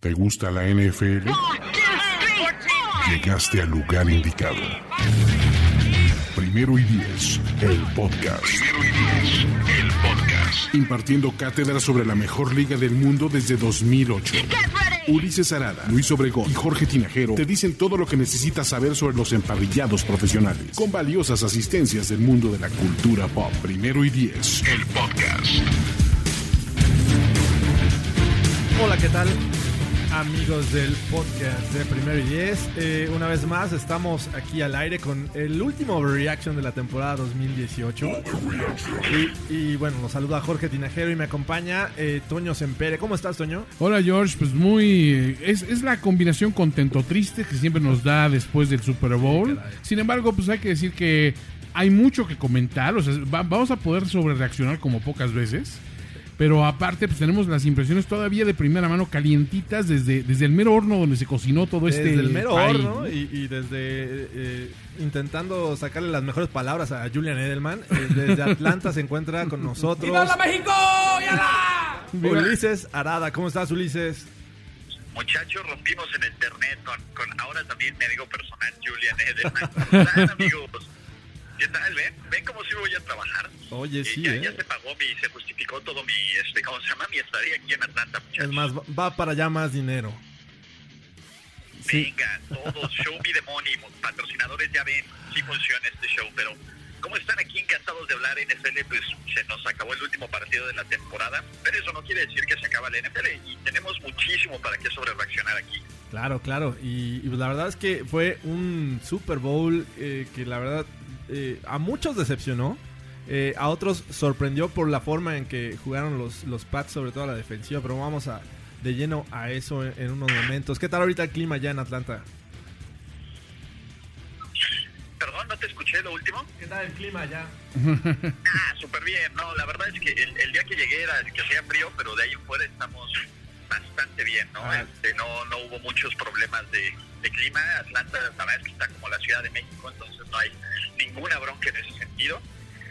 ¿Te gusta la NFL? Llegaste al lugar indicado. Primero y diez, el podcast. Primero y diez, el podcast. Impartiendo cátedra sobre la mejor liga del mundo desde 2008. Ulises Arada, Luis Obregón y Jorge Tinajero te dicen todo lo que necesitas saber sobre los emparrillados profesionales, con valiosas asistencias del mundo de la cultura pop. Primero y diez, el podcast. Hola, ¿qué tal? Amigos del podcast de Primero y Diez, Eh, una vez más estamos aquí al aire con el último overreaction de la temporada 2018. Y, y bueno, nos saluda Jorge Tinajero y me acompaña eh, Toño Sempere. ¿Cómo estás, Toño? Hola George, pues muy... Es, es la combinación contento-triste que siempre nos da después del Super Bowl. Sin embargo, pues hay que decir que hay mucho que comentar. O sea, va- vamos a poder sobre reaccionar como pocas veces. Pero aparte, pues tenemos las impresiones todavía de primera mano calientitas desde, desde el mero horno donde se cocinó todo este... Desde el mero pie, horno ¿no? y, y desde eh, intentando sacarle las mejores palabras a Julian Edelman. eh, desde Atlanta se encuentra con nosotros. México! Ulises Arada, ¿cómo estás, Ulises? Muchachos, rompimos en internet con, con ahora también mi amigo personal, Julian Edelman. ¿Cómo están, amigos? ¿Qué tal? ¿Ven? ¿Ven cómo sí voy a trabajar? Oye, Eh, sí, ya, ¿eh? ya se pagó mi, se justificó todo mi, este, ¿cómo se llama? Mi estadía aquí en Atlanta, muchachos. Es más, va para allá más dinero. Venga, todos, show me the money, mo- patrocinadores ya ven, sí funciona este show, pero ¿cómo están aquí encantados de hablar NFL? Pues se nos acabó el último partido de la temporada, pero eso no quiere decir que se acaba la NFL y tenemos muchísimo para que sobre reaccionar aquí. Claro, claro. Y, y la verdad es que fue un Super Bowl eh, que la verdad eh, a muchos decepcionó. eh, a otros sorprendió por la forma en que jugaron los, los Pats, sobre todo a la defensiva. Pero vamos a de lleno a eso en, en unos momentos. ¿Qué tal ahorita el clima ya en Atlanta? Perdón, no te escuché lo último. ¿Qué tal el clima ya? Ah, súper bien. No, la verdad es que el, el día que llegué era que hacía frío, pero de ahí en fuera estamos bastante bien, ¿no? Ah. Este, no, no hubo muchos problemas de, de clima. Atlanta, la verdad es que está como la Ciudad de México, entonces no hay ninguna bronca en ese sentido.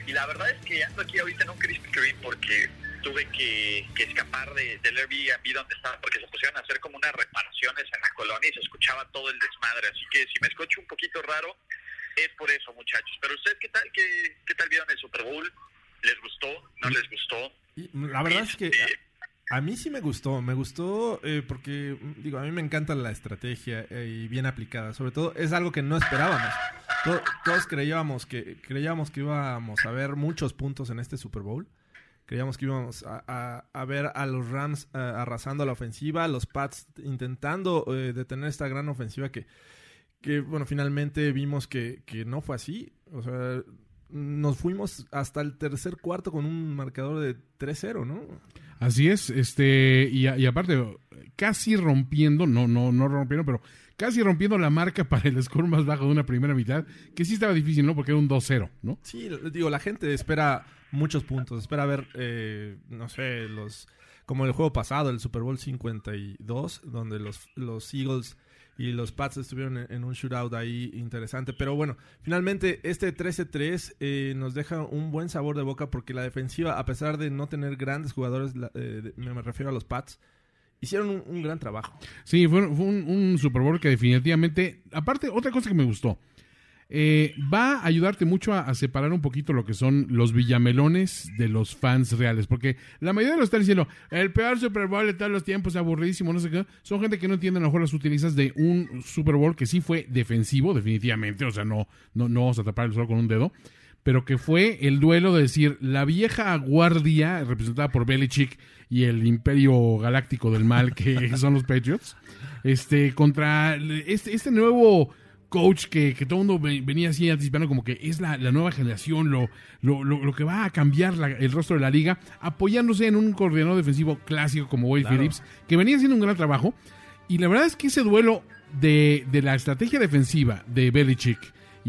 Y la verdad es que ando aquí ahorita en un Krispy Kreme porque tuve que, que escapar de, del Airbnb donde estaba porque se pusieron a hacer como unas reparaciones en la colonia y se escuchaba todo el desmadre. Así que si me escucho un poquito raro, es por eso, muchachos. Pero ustedes, ¿qué tal, qué, qué tal vieron el Super Bowl? ¿Les gustó? ¿No les gustó? La verdad es que Este, a, mí sí me gustó. Me gustó eh, porque, digo, a mí me encanta la estrategia eh, y bien aplicada. Sobre todo es algo que no esperábamos. To- todos creíamos que, creíamos que íbamos a ver muchos puntos en este Super Bowl. Creíamos que íbamos a, a- ver a los Rams eh, arrasando la ofensiva, los Pats intentando eh, detener esta gran ofensiva que, que bueno, finalmente vimos que, que no fue así. O sea, nos fuimos hasta el tercer cuarto con un marcador de 3-0, ¿no? Así es, este, y, a- y aparte, casi rompiendo, no, no, no rompiendo, pero casi rompiendo la marca para el score más bajo de una primera mitad, que sí estaba difícil, ¿no? Porque era un 2-0, ¿no? Sí, digo, la gente espera muchos puntos, espera ver, eh, no sé, los como el juego pasado, el Super Bowl 52, donde los, los Eagles y los Pats estuvieron en, un shootout ahí interesante. Pero bueno, finalmente este 13-3 eh, nos deja un buen sabor de boca porque la defensiva, a pesar de no tener grandes jugadores, la- eh, me, refiero a los Pats, hicieron un, gran trabajo. Sí, fue, un, un que definitivamente, aparte, otra cosa que me gustó, eh, va a ayudarte mucho a, separar un poquito lo que son los villamelones de los fans reales, porque la mayoría de los están diciendo, el peor Super Bowl de todos los tiempos, aburridísimo, no sé qué, son gente que no entiende a lo mejor las utilizas de un Super Bowl que sí fue defensivo, definitivamente, o sea, no, no, no vamos a tapar el sol con un dedo, pero que fue el duelo de decir la vieja guardia representada por Belichick y el imperio galáctico del mal que son los Patriots, este contra este, este nuevo coach que, que todo el mundo ve- venía así anticipando como que es la, la nueva generación, lo, lo, lo, lo que va a cambiar la- el rostro de la liga, apoyándose en un coordinador defensivo clásico como Wade Claro. Phillips, que venía haciendo un gran trabajo. Y la verdad es que ese duelo de, de la estrategia defensiva de Belichick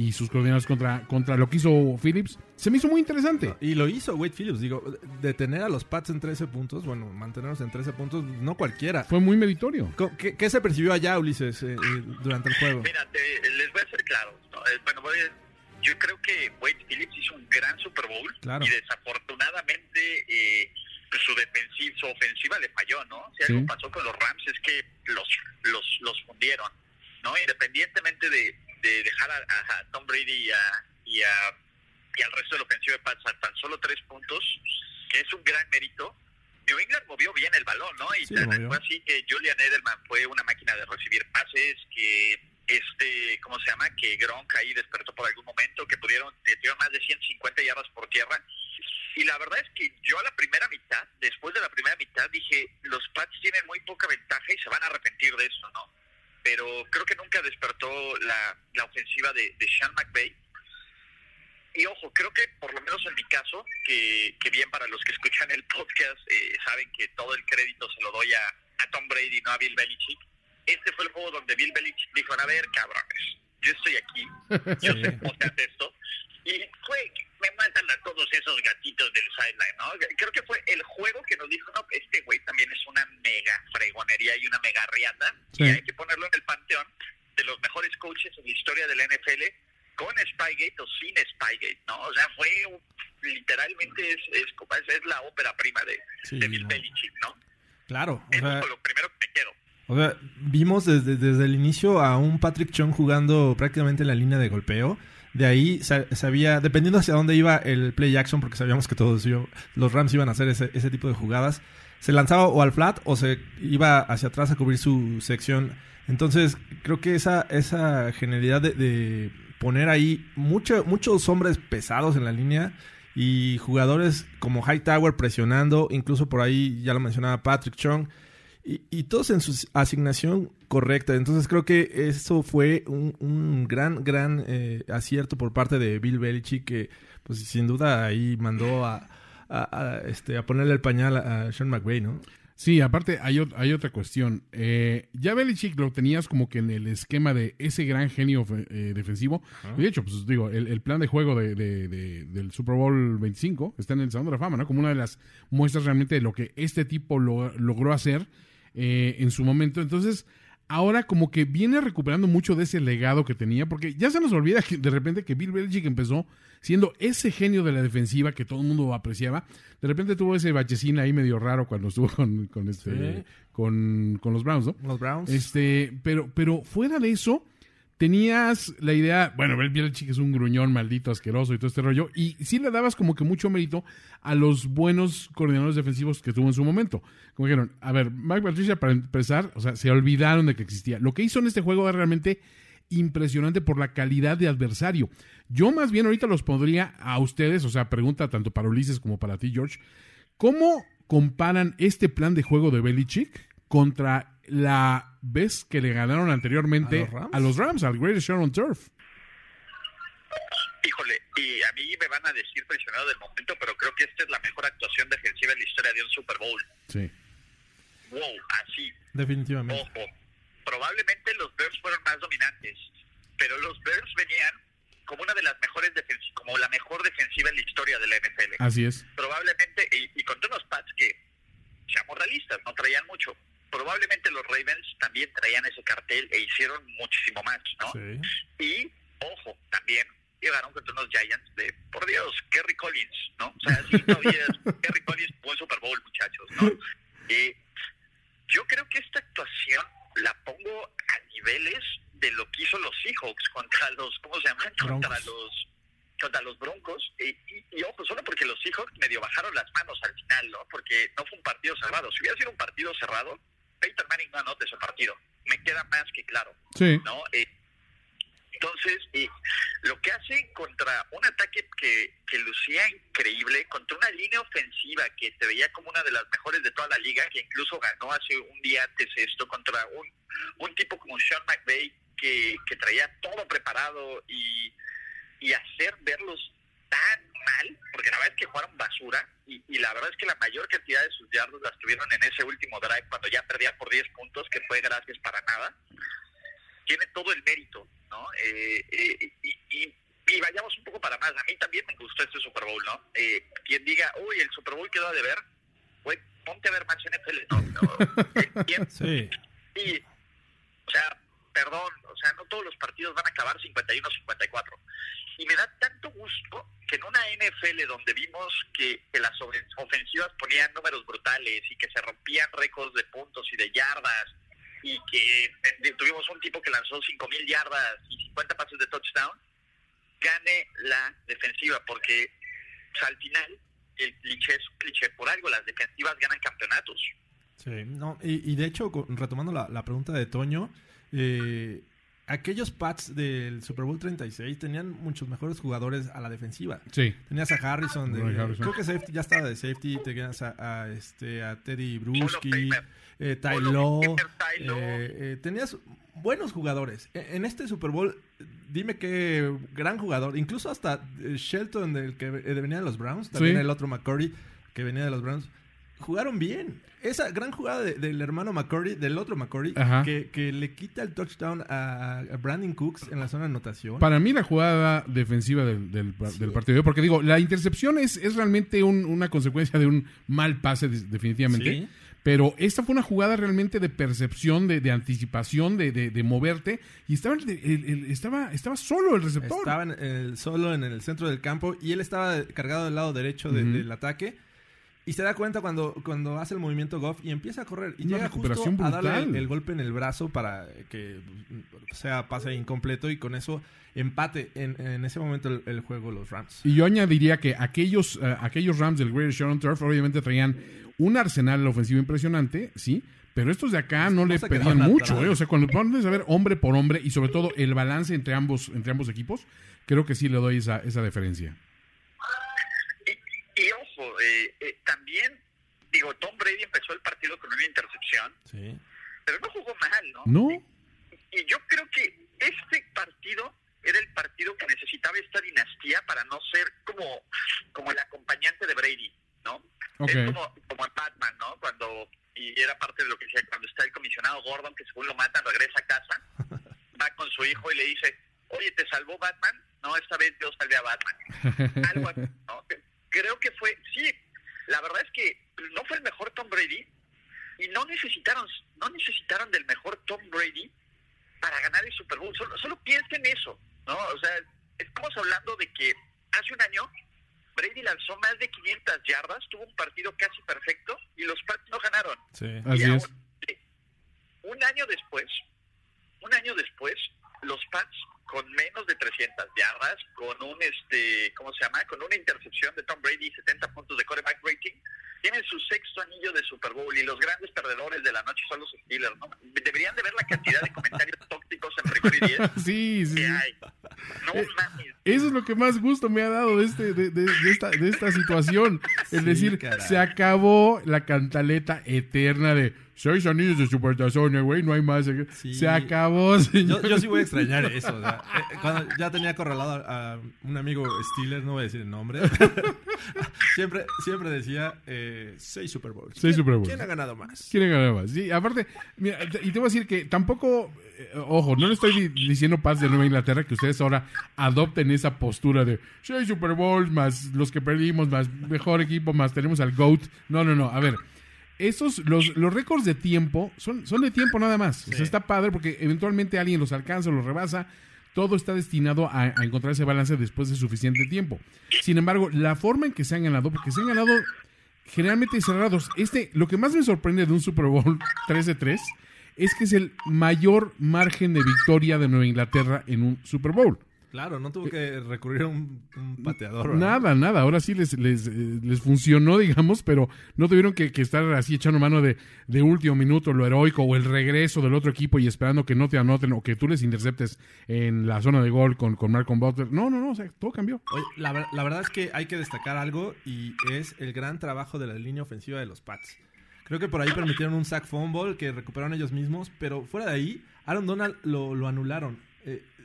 y sus coordinadores contra, contra lo que hizo Phillips se me hizo muy interesante. Y lo hizo Wade Phillips, digo, detener a los Pats en 13 puntos, bueno, mantenerlos en 13 puntos, no cualquiera. Fue muy meritorio. ¿Qué, qué se percibió allá, Ulises, eh, eh, durante el juego? Mira, te- les voy a ser claros. ¿no? Eh, Bueno, voy a- yo creo que Wade Phillips hizo un gran Super Bowl Claro. y desafortunadamente eh, pues, su defensiva, su ofensiva le falló, ¿no? Si algo pasó con los Rams es que los, los, los fundieron, ¿no? Independientemente de, de dejar a, Tom Brady y, a, y, a, y al resto de la ofensiva de Pats a tan solo tres puntos, que es un gran mérito, New England movió bien el balón, ¿no? Y fue así que Julian Edelman fue una máquina de recibir pases, que este, ¿cómo se llama? Que Gronk ahí despertó por algún momento, que pudieron, tuvieron más de 150 yardas por tierra. Y la verdad es que yo a la primera mitad, después de la primera mitad, dije, los Pats tienen muy poca ventaja y se van a arrepentir de eso, ¿no? Pero creo que nunca despertó la, la ofensiva de, de Sean McVay y ojo, creo que por lo menos en mi caso, que, que bien para los que escuchan el podcast eh, saben que todo el crédito se lo doy a, a, Tom Brady, no a Bill Belichick. Este fue el juego donde Bill Belichick dijo, a ver, cabrones, yo estoy aquí, yo sé cómo se hace esto. Y fue, me matan a todos esos gatitos del sideline, ¿no? Creo que fue el juego que nos dijo, no, este güey también es una mega fregonería y una mega riata. Y hay que ponerlo en el panteón de los mejores coaches en la historia de la NFL con Spygate o sin Spygate, ¿no? O sea, fue literalmente es, es, es la ópera prima de, de Bill Belichick, ¿no? Claro. O sea, lo primero que me quedo. O sea, vimos desde, desde el inicio a un Patrick Chung jugando prácticamente en la línea de golpeo. De ahí sabía, dependiendo hacia dónde iba el play action, porque sabíamos que todos los Rams iban a hacer ese, tipo de jugadas, se lanzaba o al flat o se iba hacia atrás a cubrir su sección. Entonces, creo que esa, esa genialidad de poner ahí mucho, muchos hombres pesados en la línea y jugadores como Hightower presionando, incluso por ahí ya lo mencionaba Patrick Chung, y, todos en su asignación correcta. Entonces creo que eso fue un, gran, gran eh, acierto por parte de Bill Belichick, que pues sin duda ahí mandó a, este, a ponerle el pañal a Sean McVay, ¿no? Sí, aparte hay, hay otra cuestión. Eh, ya Belichick lo tenías como que en el esquema de ese gran genio eh, defensivo. de hecho, pues digo, el, plan de juego de, del Super Bowl 25 está en el Salón de la Fama, ¿no? Como una de las muestras realmente de lo que este tipo lo, logró hacer eh, en su momento. Entonces, ahora como que viene recuperando mucho de ese legado que tenía, porque ya se nos olvida que de repente que Bill Belichick empezó siendo ese genio de la defensiva que todo el mundo apreciaba. De repente tuvo ese bachecín ahí medio raro cuando estuvo con, con este con, con, los Browns, ¿no? Los Browns. Este, pero, pero fuera de eso, tenías la idea, bueno, Bill Belichick es un gruñón maldito, asqueroso y todo este rollo, y sí le dabas como que mucho mérito a los buenos coordinadores defensivos que tuvo en su momento. Como dijeron, a ver, Mike Patricia, para empezar, o sea, se olvidaron de que existía. Lo que hizo en este juego es realmente impresionante por la calidad de adversario. Yo más bien ahorita los pondría a ustedes, o sea, pregunta tanto para Ulises como para ti, George, ¿cómo comparan este plan de juego de Belichick contra la vez que le ganaron anteriormente a los Rams, al Greatest Show on Turf? Híjole, y a mí me van a decir presionado del momento, pero creo que esta es la mejor actuación defensiva en la historia de un Super Bowl. Sí. Wow, así. Definitivamente. Ojo, probablemente los Bears fueron más dominantes, pero los Bears venían como una de las mejores defensivas, como la mejor defensiva en la historia de la NFL. Así es. Probablemente, y, con todos los Pats que, seamos realistas, no traían mucho. Probablemente los Ravens también traían ese cartel e hicieron muchísimo más, ¿no? Sí. Y, ojo, también llegaron contra unos Giants de, por Dios, Kerry Collins, ¿no? O sea, sí, todavía Kerry Collins buen Super Bowl, muchachos, ¿no? Y yo creo que esta actuación la pongo a niveles de lo que hizo los Seahawks contra los, ¿cómo se llaman? Contra los contra los Broncos. Y, ojo, solo porque los Seahawks medio bajaron las manos al final, ¿no? Porque no fue un partido cerrado. Si hubiera sido un partido cerrado, Peyton Manning no anota ese partido. Me queda más que claro. Sí. ¿no? Eh, entonces, eh, lo que hace contra un ataque que, que lucía increíble, contra una línea ofensiva que se veía como una de las mejores de toda la liga, que incluso ganó hace un día antes esto, contra un, un tipo como Sean McVay, que, que traía todo preparado y, y hacer verlos tan mal, porque la verdad es que jugaron basura y, y, la verdad es que la mayor cantidad de sus yardas las tuvieron en ese último drive cuando ya perdía por 10 puntos, que fue gracias para nada. Tiene todo el mérito ¿no? Eh, eh, y, vayamos un poco para más. A mí también me gustó este Super Bowl, ¿no? Eh, quien diga, uy, el Super Bowl quedó de ver, güey, ponte a ver más NFL, ¿no? no sí. Y, o sea, perdón, o sea, no todos los partidos van a acabar 51-54. Y me da tanto gusto que en una NFL donde vimos que, las ofensivas ponían números brutales y que se rompían récords de puntos y de yardas y que eh, tuvimos un tipo que lanzó 5.000 yardas y 50 pases de touchdown, gane la defensiva, porque al final el cliché es un cliché por algo, las defensivas ganan campeonatos. Sí, no, y, de hecho, retomando la, pregunta de Toño, eh, aquellos Pats del Super Bowl 36 tenían muchos mejores jugadores a la defensiva. Sí. Tenías a Harrison, de, creo que safety, ya estaba de safety, tenías a, este, a Teddy Bruschi, eh, Ty eh, eh, tenías buenos jugadores. E, en este Super Bowl, dime qué gran jugador, incluso hasta eh, Shelton, del que venía de los Browns, también el otro McCurry, que venía de los Browns jugaron bien. Esa gran jugada del hermano McCurry, del otro McCurry, que, le quita el touchdown a, Brandon Cooks en la zona de anotación. Para mí la jugada defensiva del, del, partido, porque digo, la intercepción es, es realmente una consecuencia de un mal pase definitivamente. Pero esta fue una jugada realmente de percepción, de, anticipación, de, moverte. Y estaba, estaba, estaba solo el receptor. Estaba solo en el centro del campo y él estaba cargado del lado derecho del ataque y se da cuenta cuando, cuando hace el movimiento Goff y empieza a correr. Y llega justo a darle el, golpe en el brazo para que sea pase incompleto y con eso empate en, ese momento el, juego los Rams. Y yo añadiría que aquellos, eh, aquellos Rams del Greater Sharon Turf obviamente traían un arsenal ofensivo impresionante, sí, pero estos de acá no, le pedían mucho, ¿eh? O sea, cuando pones a ver hombre por hombre y sobre todo el balance entre ambos, entre ambos equipos, creo que sí le doy esa, esa deferencia. Eh, eh, también, digo, Tom Brady empezó el partido con una intercepción, pero no jugó mal, ¿no? No. Y, yo creo que este partido era el partido que necesitaba esta dinastía para no ser como, como el acompañante de Brady, ¿no? Es como, como en Batman, ¿no? Cuando, y era parte de lo que decía, cuando está el comisionado Gordon, que según lo matan, regresa a casa, va con su hijo y le dice, oye, ¿te salvó Batman? No, esta vez yo salvé a Batman. Algo así, ¿no? Creo que fue, sí, la verdad es que no fue el mejor Tom Brady y no necesitaron, no necesitaron del mejor Tom Brady para ganar el Super Bowl. Solo, solo piensen eso, ¿no? O sea, estamos hablando de que hace un año Brady lanzó más de 500 yardas, tuvo un partido casi perfecto y los Pats no ganaron. Sí, así es. Un año después, un año después, los Pats con menos de 300 yardas, con un, este, ¿cómo se llama? Con una intercepción de Tom Brady y 70 puntos de coreback rating, tienen su sexto anillo de Super Bowl y los grandes perdedores de la noche son los Steelers, ¿no? Deberían de ver la cantidad de comentarios tóxicos en primer y diez sí, sí, que hay. No eh, Eso es lo que más gusto me ha dado de, este, de, de, esta, de esta situación. Es decir, se acabó la cantaleta eterna de seis anillos de supertazón, güey, no hay más. Se acabó, señor. Yo, sí voy a extrañar eso. O sea, eh, cuando ya tenía correlado a, un amigo Steelers, no voy a decir el nombre. siempre, siempre decía eh, seis Super Bowls. Seis Super Bowls. ¿Quién ha ganado más? ¿Quién ha ganado más? Sí, aparte, mira, y te voy a decir que tampoco, eh, ojo, no le estoy diciendo paz de Nueva Inglaterra que ustedes ahora adopten esa postura de seis Super Bowls más los que perdimos, más mejor equipo, más tenemos al GOAT. No, no, no. A ver esos, los, los récords de tiempo son, son de tiempo nada más. O sea, está padre porque eventualmente alguien los alcanza o los rebasa. Todo está destinado a, encontrar ese balance después de suficiente tiempo. Sin embargo, la forma en que se han ganado, porque se han ganado generalmente cerrados. Este, lo que más me sorprende de un Super Bowl 13-3 es que es el mayor margen de victoria de Nueva Inglaterra en un Super Bowl. Claro, no tuvo que recurrir a un, pateador. Nada, nada. Ahora sí les, les, les, funcionó, digamos, pero no tuvieron que, estar así echando mano de, de, último minuto, lo heroico o el regreso del otro equipo y esperando que no te anoten o que tú les interceptes en la zona de gol con, con Malcolm Butler. No, no, no, o sea, todo cambió. la, la verdad es que hay que destacar algo y es el gran trabajo de la línea ofensiva de los Pats. Creo que por ahí permitieron un sack fumble que recuperaron ellos mismos, pero fuera de ahí, Aaron Donald lo, lo anularon.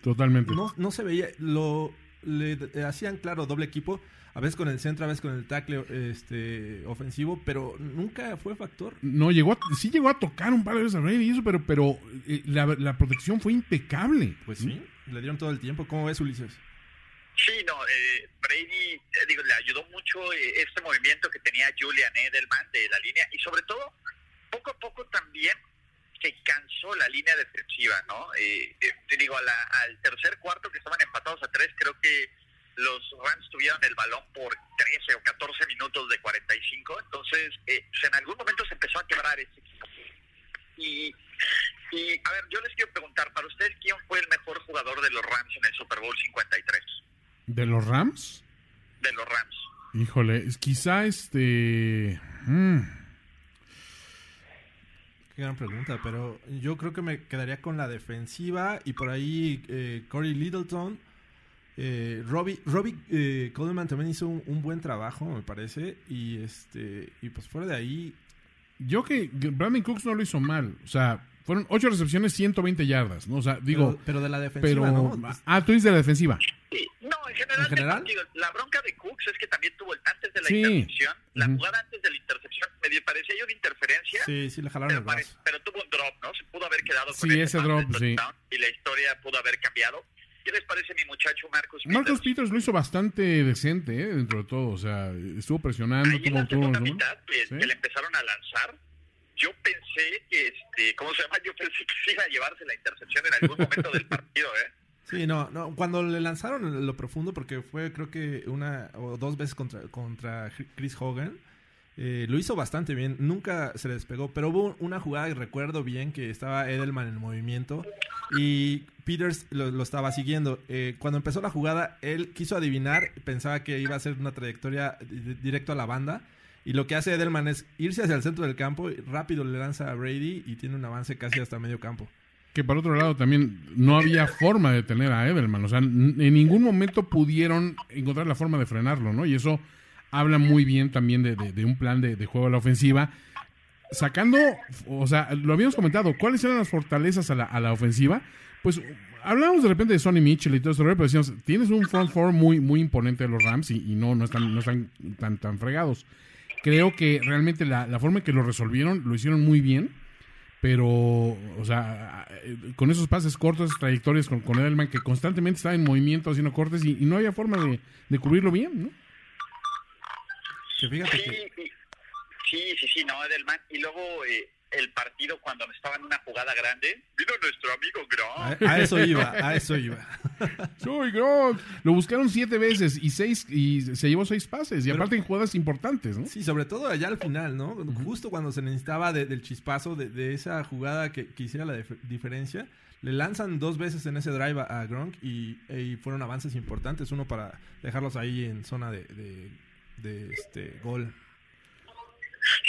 Eh, Totalmente. No, no se veía, lo le, hacían claro doble equipo, a veces con el centro, a veces con el tackle este, ofensivo, pero nunca fue factor. No, llegó sí llegó a tocar un par de veces a Brady y eso, pero, pero eh, la, protección fue impecable. Pues sí, le dieron todo el tiempo. ¿Cómo ves, Ulises? Sí, no, eh, Brady digo, le ayudó mucho este movimiento que tenía Julian Edelman de la línea y sobre todo, poco a poco también se cansó la línea defensiva, ¿no? Eh, eh, te digo, al tercer cuarto que estaban empatados a tres, creo que los Rams tuvieron el balón por 13 o 14 minutos de 45, entonces eh, en algún momento se empezó a quebrar ese equipo. Y, y, a ver, yo les quiero preguntar, para ustedes, ¿quién fue el mejor jugador de los Rams en el Super Bowl 53? ¿De los Rams? De los Rams. Híjole, quizá este... Mm. Qué gran pregunta, pero yo creo que me quedaría con la defensiva y por ahí eh, Corey Littleton. Eh, Robbie, Robbie eh, Coleman también hizo un, un, buen trabajo, me parece. Y este y pues fuera de ahí. Yo que Brandon Cooks no lo hizo mal. O sea, fueron 8 recepciones, 120 yardas, ¿no? O sea, digo... Pero, pero de la defensiva, pero, ¿no? Ah, tú dices de la defensiva. Sí, no, en general, ¿En general? Digo, la bronca de Cooks es que también tuvo antes de la Sí. intercepción, la jugada antes de la intercepción, medio parecía una interferencia, Sí, sí, le jalaron pero, el tuvo un drop, ¿no? Se pudo haber quedado con Sí, ese drop, sí. y la historia pudo haber cambiado. ¿Qué les parece mi muchacho Marcus Peters? Marcos Peters lo hizo bastante decente, ¿eh? Dentro de todo. O sea, estuvo presionando, Ahí en la mitad, Sí. que le empezaron a lanzar, yo pensé que, este, ¿cómo se llama? Yo pensé que se iba a llevarse la intercepción en algún momento del partido, ¿eh? Sí, no, no, cuando le lanzaron lo profundo, porque fue creo que una o dos veces contra, contra Chris Hogan, eh, lo hizo bastante bien, nunca se le despegó, pero hubo una jugada recuerdo bien que estaba Edelman en movimiento y Peters lo, lo estaba siguiendo. Eh, cuando empezó la jugada, él quiso adivinar, pensaba que iba a ser una trayectoria di- directo a la banda. Y lo que hace Edelman es irse hacia el centro del campo, rápido le lanza a Brady y tiene un avance casi hasta medio campo. Que por otro lado también no había forma de tener a Edelman. O sea, en ningún momento pudieron encontrar la forma de frenarlo, ¿no? Y eso habla muy bien también de, un plan de, juego a la ofensiva. Sacando, o sea, lo habíamos comentado, ¿cuáles eran las fortalezas a la, a la ofensiva? Pues hablamos de repente de Sonny Mitchell y todo esto, pero decíamos, tienes un front four muy, muy imponente de los Rams y, no, no están, no están tan, tan fregados. Creo que realmente la forma en que lo resolvieron, lo hicieron muy bien pero, o sea, con esos pases cortos, esas trayectorias con, con Edelman que constantemente estaba en movimiento haciendo cortes y, y no había forma de, de cubrirlo bien, ¿no? Que fíjate Sí, que... sí, sí, sí, no, Edelman. Y luego eh, el partido cuando estaba en una jugada grande, vino nuestro amigo A, Grom. a eso iba, a eso iba. Soy Gronk. Lo buscaron siete veces y seis y se llevó seis pases y Pero- aparte en jugadas importantes, ¿no? Sí, sobre todo allá al final, ¿no? Justo cuando se necesitaba de- del chispazo de, de esa jugada que, que hiciera la dif- diferencia, le lanzan dos veces en ese drive a, a Gronk y, y fueron avances importantes. Uno para dejarlos ahí en zona de, de, de, este gol.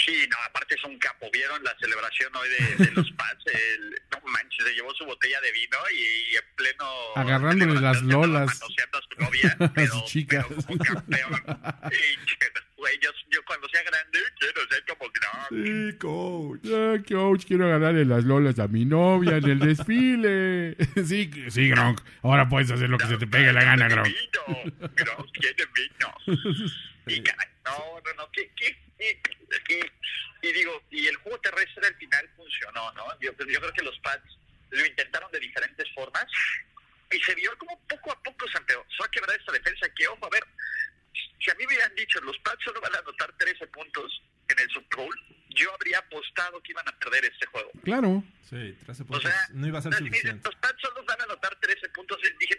Sí, no, aparte es un capo. ¿Vieron la celebración hoy de, de los Pats? El, no manches, se llevó su botella de vino y, en pleno... Agarrándole las lolas. manoseando a su novia, pero, chicas. pero como campeón. Y, güey, yo, yo cuando sea grande quiero ser como Grom. Sí, coach. Ah, coach, quiero ganarle las lolas a mi novia en el desfile. sí, sí, Gronk. Ahora puedes hacer lo que se te pegue la gana, Gronk. Vino, Gronk tiene vino. Y no, no, no, ¿qué, qué, Y digo, y el juego terrestre al final funcionó, ¿no? Yo, yo creo que los Pats lo intentaron de diferentes formas y se vio como poco a poco se empezó a quebrar esta defensa que, ojo, a ver, si a mí me hubieran dicho los Pats solo van a anotar 13 puntos en el Super Bowl, yo habría apostado que iban a perder este juego. Claro. Sí, 13 O puntos. sea, no iba a ser suficiente. los Pats solo van a anotar 13 puntos. Dije,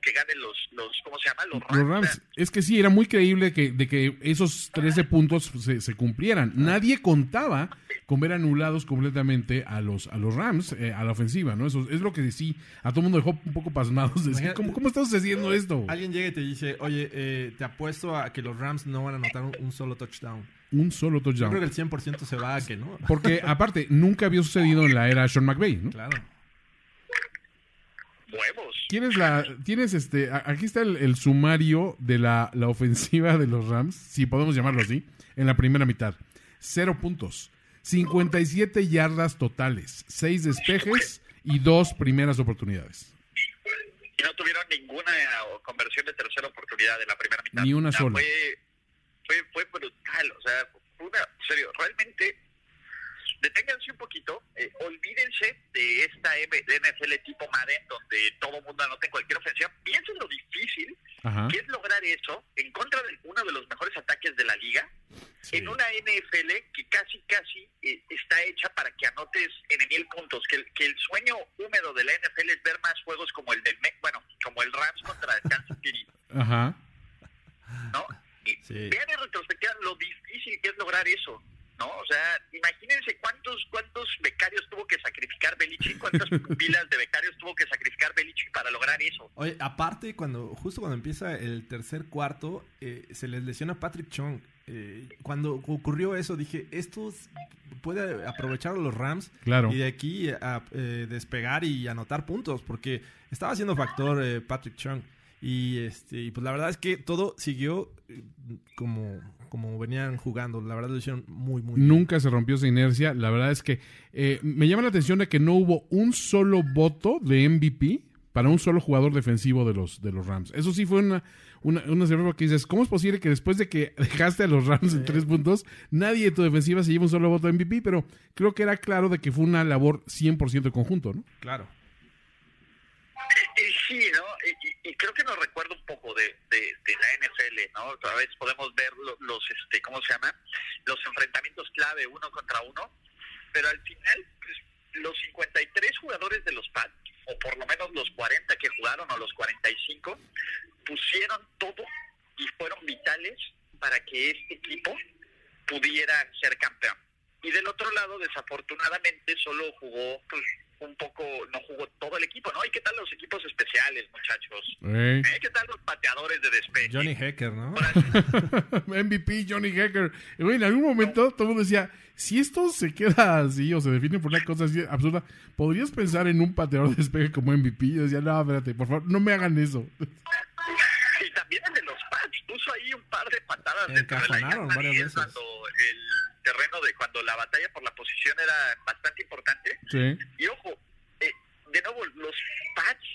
¿dó- ¿dónde firmo que ganen los, los ¿cómo se llama? Los Rams. Los Rams, es que sí, era muy creíble que, de que esos 13 puntos se, se cumplieran. Nadie contaba con ver anulados completamente a los, a los Rams, eh, a la ofensiva, ¿no? Eso es lo que sí, a todo el mundo dejó un poco pasmados. de decir, Imagínate- ¿cómo, ¿Cómo está sucediendo esto? Alguien llega y te dice, oye, eh, te apuesto a que los Rams no van a anotar un, un solo touchdown. Un solo Yo creo touchdown. que el 100% se va a que no. Porque aparte, nunca había sucedido en la era Sean McVay, ¿no? Claro. Huevos. ¿Tienes la, tienes este, aquí está el, el sumario de la, la ofensiva de los Rams, si podemos llamarlo así, en la primera mitad. Cero puntos, 57 yardas totales, seis despejes y dos primeras oportunidades. Y no tuvieron ninguna conversión de tercera oportunidad en la primera mitad. Ni una sola. Fue, fue, fue brutal. O sea, una, en serio, realmente, deténganse un poquito. eh, olvídense de esta M- de NFL tipo Madden, donde todo el mundo anota en cualquier ofensiva. Piensen lo difícil Ajá. que es lograr eso en contra de uno de los mejores ataques de la liga. Sí. en una NFL que casi, casi eh, está hecha para que anotes en mil puntos. Que, el- que el sueño húmedo de la NFL es ver más juegos como el del, bueno, como el Rams contra el Kansas City. Ajá. ¿No? Y vean en retrospectiva lo difícil que es lograr eso. ¿No? O sea, imagínense cuántos cuántos becarios tuvo que sacrificar Belichick, cuántas pilas de becarios tuvo que sacrificar Belichick para lograr eso. Oye, aparte, cuando justo cuando empieza el tercer cuarto, eh, se les lesiona Patrick Chung. Eh, cuando ocurrió eso, dije, esto puede aprovechar los Rams claro. y de aquí a eh, despegar y anotar puntos, porque estaba haciendo factor Patrick Chung. Y, este, y pues la verdad es que todo siguió como como venían jugando. La verdad lo hicieron muy, muy Nunca se rompió esa inercia. La verdad es que eh, me llama la atención de que no hubo un solo voto de MVP para un solo jugador defensivo de los, de los Rams. Eso sí fue una, una, una que dices, ¿cómo es posible que después de que dejaste a los Rams en tres puntos, nadie de tu defensiva se lleve un solo voto de MVP? Pero creo que era claro de que fue una labor 100% conjunto, ¿no? Claro. Sí, ¿no? Y, creo que nos recuerda un poco de, la NFL, ¿no? A veces podemos ver los, este, ¿cómo se llama? Los enfrentamientos clave uno contra uno, pero al final, pues, los 53 jugadores de los Pats, o por lo menos los 40 que jugaron, o los 45, pusieron todo y fueron vitales para que este equipo pudiera ser campeón. Y del otro lado, desafortunadamente, solo jugó pues, un poco, no jugó todo el equipo, ¿no? ¿Y qué tal los equipos especiales, muchachos? ¿Eh? ¿Qué tal los pateadores de despeje? Johnny Hacker, ¿no? MVP, Johnny Hacker. en algún momento todo el mundo decía, si esto se queda así o se define por una cosa así absurda, ¿podrías pensar en un pateador de despeje como MVP? Yo decía, no, espérate, por favor, no me hagan eso. Y también el de los Pats puso ahí un par de patadas de varias veces. cuando el terreno de cuando la batalla por la posición era bastante importante. Y ojo, eh, de nuevo, los Pats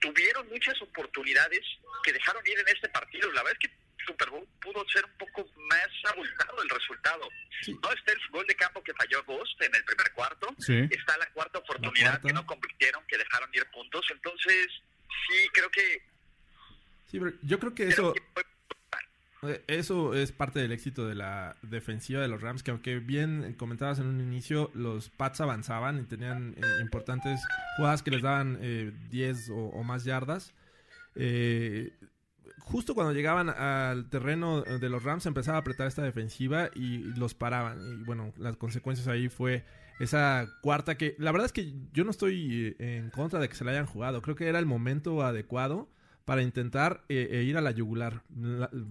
tuvieron muchas oportunidades que dejaron ir en este partido. La verdad es que Super Bowl pudo ser un poco más abultado el resultado. No está el gol de campo que falló Ghost en el primer cuarto. Está la cuarta oportunidad que no convirtieron, que dejaron ir puntos. Entonces, sí, creo que... Sí, yo creo que eso... eso es parte del éxito de la defensiva de los Rams, que aunque bien comentabas en un inicio, los Pats avanzaban y tenían eh, importantes jugadas que les daban 10 eh, o, más yardas. justo cuando llegaban al terreno de los Rams empezaba a apretar esta defensiva y los paraban. Y bueno, las consecuencias ahí fue esa cuarta que la verdad es que yo no estoy en contra de que se la hayan jugado. Creo que era el momento adecuado para intentar eh, eh, ir a la yugular.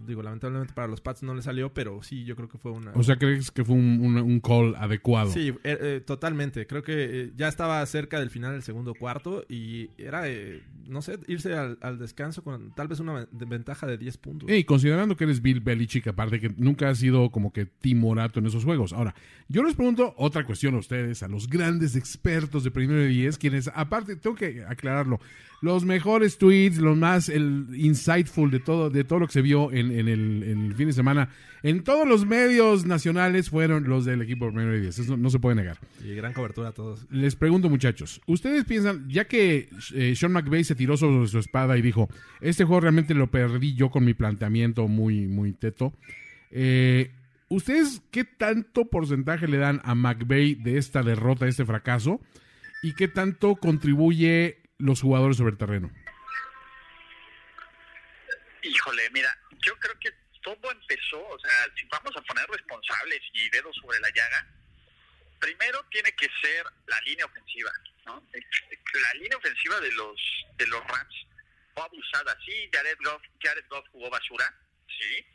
digo, lamentablemente para los Pats no le salió, pero sí, yo creo que fue una... O sea, ¿crees que fue un, call adecuado? Sí, eh, totalmente. Creo que ya estaba cerca del final del segundo cuarto y era, no sé, irse al, descanso con tal vez una ventaja de 10 puntos. Y considerando que eres Bill Belichick, aparte que nunca ha sido como que timorato en esos juegos. Ahora, yo les pregunto otra cuestión a ustedes, a los grandes expertos de primero de 10, quienes, aparte, tengo que aclararlo, los mejores tweets, los más el insightful de todo, de todo lo que se vio en, el, fin de semana en todos los medios nacionales fueron los del equipo primero de 10. Eso no, se puede negar. Y gran cobertura a todos. Les pregunto, muchachos, ¿ustedes piensan, ya que eh, Sean McVay se tiró sobre su espada y dijo, este juego realmente lo perdí yo con mi planteamiento muy, muy teto, eh, ¿ustedes qué tanto porcentaje le dan a McVay de esta derrota, de este fracaso? ¿Y qué tanto contribuye los jugadores sobre el terreno? Híjole, mira, yo creo que todo empezó, o sea, si vamos a poner responsables y dedos sobre la llaga, primero tiene que ser la línea ofensiva, ¿no? La línea ofensiva de los de los Rams fue abusada, sí, Jared Goff, Jared Goff jugó basura, sí,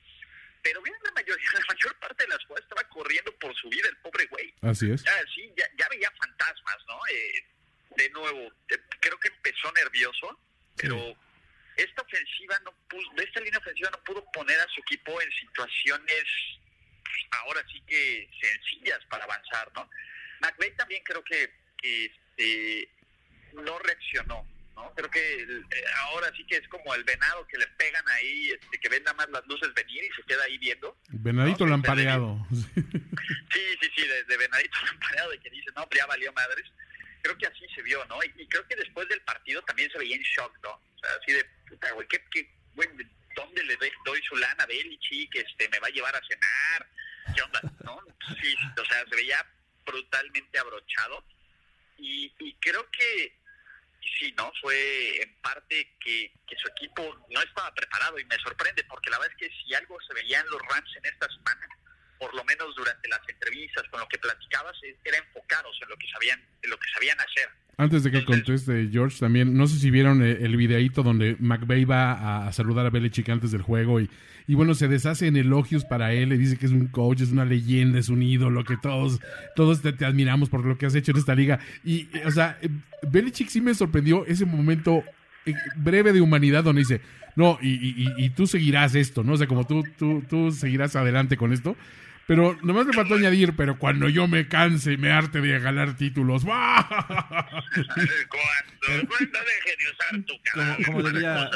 pero bien la mayoría, la mayor parte de las jugadas estaba corriendo por su vida el pobre güey. Así es. Ya, sí, ya, ya veía fantasmas, ¿no? Eh, de nuevo, eh, creo que empezó nervioso, pero esta ofensiva no pudo, esta línea ofensiva no pudo poner a su equipo en situaciones pues, ahora sí que sencillas para avanzar, ¿no? McVeigh también creo que, este, no reaccionó, ¿no? Creo que eh, ahora sí que es como el venado que le pegan ahí, este, que ven nada más las luces venir y se queda ahí viendo. Venadito lampareado. Sí, sí, sí, de, venadito lampareado, de que dice, no, ya valió madres creo que así se vio, ¿no? Y, creo que después del partido también se veía en shock, ¿no? O sea, así de, puta, güey, ¿qué, qué, ¿dónde le doy, su lana a que Este, ¿Me va a llevar a cenar? ¿Qué onda? ¿No? Sí, o sea, se veía brutalmente abrochado. Y, y creo que sí, ¿no? Fue en parte que, que su equipo no estaba preparado y me sorprende porque la verdad es que si algo se veía en los Rams en esta semana, por lo menos durante las entrevistas, con lo que platicabas, era enfocados en lo que sabían, en lo que sabían hacer. Antes de que conteste George, también, no sé si vieron eh, el videíto donde McVeigh va a saludar a Belichick antes del juego y, y bueno, se deshace en elogios para él, le dice que es un coach, es una leyenda, es un ídolo, que todos, todos te, te admiramos por lo que has hecho en esta liga. Y, o sea, eh, Belichick sí me sorprendió ese momento eh, breve de humanidad donde dice, no, y, y, y, tú seguirás esto, ¿no? O sea, como tú, tú, tú seguirás adelante con esto. Pero nomás le faltó añadir, pero cuando yo me canse y me arte de ganar títulos. cuando, cuando deje de usar tu cara. Como, como diría,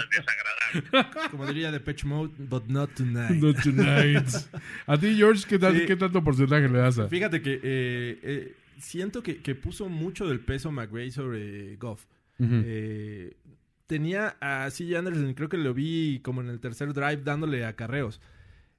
como diría Depeche Mode, but not tonight. Not tonight. A ti, George, ¿qué, tal, Sí. ¿qué tanto porcentaje le das a? Fíjate que eh, eh, siento que, que puso mucho del peso McVay sobre Goff. Eh, tenía a CJ Anderson, creo que lo vi como en el tercer drive dándole acarreos.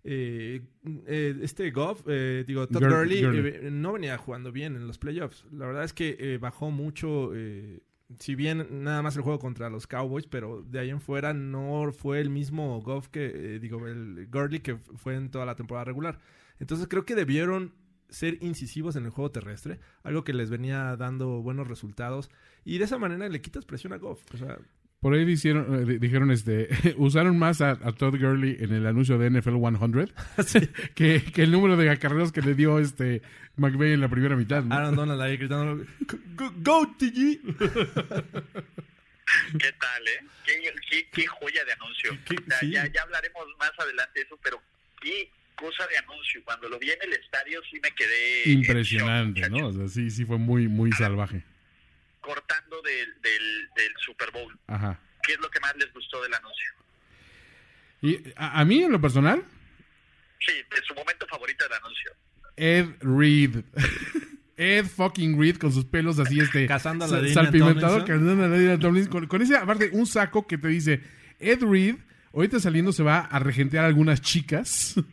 Eh, eh, este Goff, eh, digo, Todd Gur- Gurley, eh, no venía jugando bien en los playoffs. La verdad es que eh, bajó mucho, eh, si bien nada más el juego contra los Cowboys, pero de ahí en fuera no fue el mismo Goff que, digo, el Gurley que fue en toda la temporada regular. Entonces creo que debieron ser incisivos en el juego terrestre, algo que les venía dando buenos resultados. Y de esa manera le quitas presión a Goff. O sea, Por ahí dijeron, eh, di- dijeron este, usaron más a, a Todd Gurley en el anuncio de NFL 100 que, que el número de acarreos que le dio este McVeigh en la primera mitad. ¿no? Aaron Donald ahí gritando, "Go, go, TG! ¿Qué tal, eh? Qué, qué- qué joya de anuncio. ¿Qué- O sea, sí. ya, ya hablaremos más adelante de eso, pero qué cosa de anuncio. Cuando lo vi en el estadio sí me quedé... Impresionante, shock, ¿no? O sea, sí, sí fue muy, muy salvaje. Cortando del, del, del Super Bowl. Ajá. ¿Qué es lo que más les gustó del anuncio? Y a, a mí, en lo personal, Sí, de su momento favorito del anuncio. Ed Reed. Ed fucking Reed con sus pelos así, este. Cazando a la Salpimentado, cazando a la Tomlinson. Con, con ese, aparte, un saco que te dice: Ed Reed, ahorita saliendo se va a regentear a algunas chicas.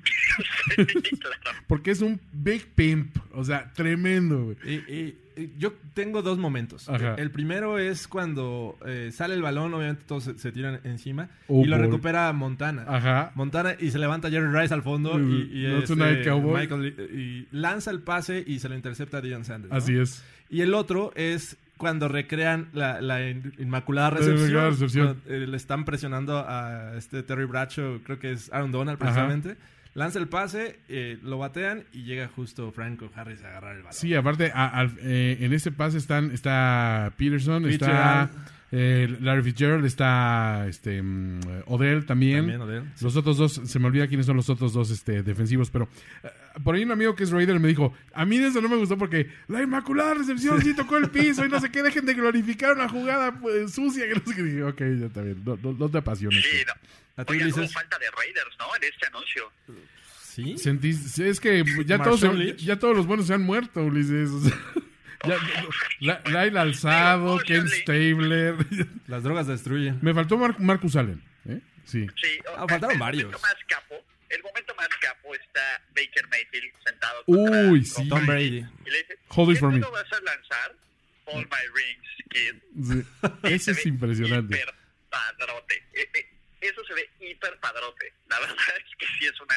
Sí, claro. Porque es un big pimp. O sea, tremendo, güey. Y- y yo tengo dos momentos. Ajá. El primero es cuando eh, sale el balón, obviamente todos se, se tiran encima Oh, y lo boy. recupera Montana. Ajá. Montana y se levanta Jerry Rice al fondo y, y, tonight, cowboy. Michael- y lanza el pase y se lo intercepta a Deion Sanders. ¿no? Así es. Y el otro es cuando recrean la, la in- inmaculada La recepción. inmaculada recepción. Cuando, eh, le están presionando a este Terry Bradshaw, creo que es Aaron Donald Ajá. Lanza el pase, eh, lo batean y llega justo Franco Harris a agarrar el balón. Sí, aparte, a- eh, en ese pase están, está Peterson, está eh, Larry Fitzgerald, está este, mm, Odell también. También, Odell. Los otros dos, se me olvida quiénes son los otros dos este, defensivos, pero eh, por ahí un amigo que es Raider me dijo, a mí de eso no me gustó porque la inmaculada recepción sí tocó el piso y no sé qué, dejen de glorificar una jugada pues, sucia. Que no sé qué. Dije, ok, ya está bien, no, no- no te apasiones. Sí, no. A ti Oigan, hubo dices, falta de Raiders, ¿no? En este anuncio. ¿sí? Sentís- es que ya todos, se- ya todos los buenos se han muerto, Ulises. o sea, ya, la, Lyle Alzado, Pero, Ken Stabler. Las drogas destruyen. Me faltó Mar- Marcus Allen. ¿eh? Sí. Sí, Ah, faltaron varios. Más capo, el momento más capo está Baker Mayfield sentado Uy, sí. Tom Brady. Y le dice, Hold it ¿qué for me. vas a lanzar? All my rings, kid. sí. Eso se es ve impresionante. Hiper padrote. Eh, eh, eso se ve hiper padrote. La verdad es que sí es una...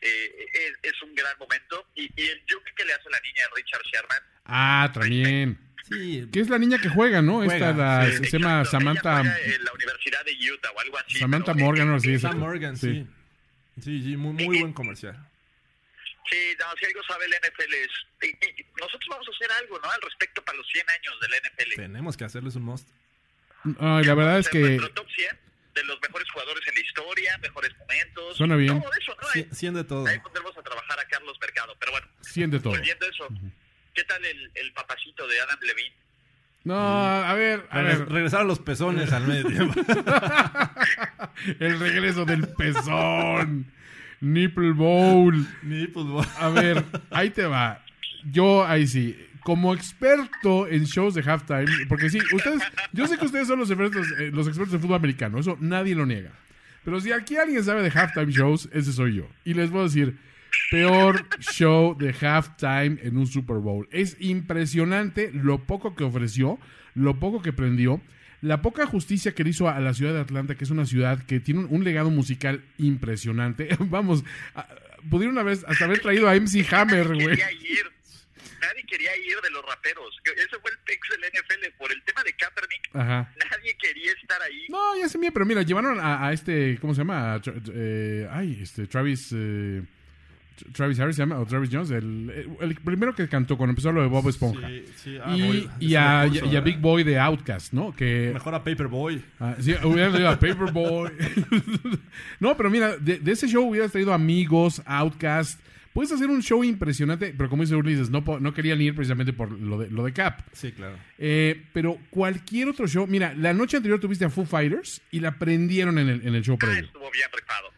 eh, es, es un gran momento. Y, y el juke que le hace la niña a Richard Sherman. Ah, también. Sí, Que es la niña que juega, ¿no? Juega, Esta, la, sí. se llama Samantha. ella juega en la Universidad de Utah o algo así. Samantha Morgan, o sí, eh, exacto. Sam Morgan, Sí. sí. Sí, sí, muy, muy buen comercial. Sí, no, si algo sabe el NFL es... y- y nosotros vamos a hacer algo, ¿no? Al respecto para los 100 años del NFL. Tenemos que hacerles un must. Ay, la verdad es De que top 100 de los mejores jugadores en la historia, mejores momentos. Suena bien. Todo eso, ¿no? Sí, Ahí, Siendo todo. ahí pondremos a trabajar a Carlos Mercado. Pero bueno, siente todo. volviendo a eso, ¿qué tal el, el papacito de Adam Levine? No, a ver, a Regres- ver. Regresaron los pezones al medio tiempo. El regreso del pezón. Nipple Bowl. Ni fútbol. A ver, ahí te va. Yo ahí sí. Como experto en shows de halftime, porque sí, ustedes, yo sé que ustedes son los expertos, eh, los expertos de fútbol americano, eso nadie lo niega. Pero si aquí alguien sabe de halftime shows, ese soy yo. Y les voy a decir, peor show de halftime en un Super Bowl. Es impresionante lo poco que ofreció, lo poco que prendió, la poca justicia que le hizo a la ciudad de Atlanta, que es una ciudad que tiene un, un legado musical impresionante. Vamos, a- pudieron haber, hasta haber traído a MC Hammer, güey. quería ir. Nadie quería ir de los raperos. Ese fue el pex del NFL. Por el tema de Kaepernick, Ajá. nadie quería estar ahí. No, ya sé bien, pero mira, llevaron a, a este, ¿cómo se llama? A eh, ay, este, Travis, eh, Travis Harris se llama, o Travis Jones, el, el primero que cantó cuando empezó lo de Bob Esponja. Sí, sí. Ah, y, voy- y a, y a ¿eh? Big Boy de Outcast, ¿no? Que Mejor a Paperboy. Ah, sí, hubieran traído a Paperboy. no, pero mira, de, de ese show hubieras traído amigos, Outcast. Puedes hacer un show impresionante, pero como dice Ulises, no, no querían ir precisamente por lo de, lo de Cap. Sí, claro. Eh, pero cualquier otro show, mira, la noche anterior tuviste a Foo Fighters y la prendieron en el, en el show Ah, previo. estuvo bien rifado.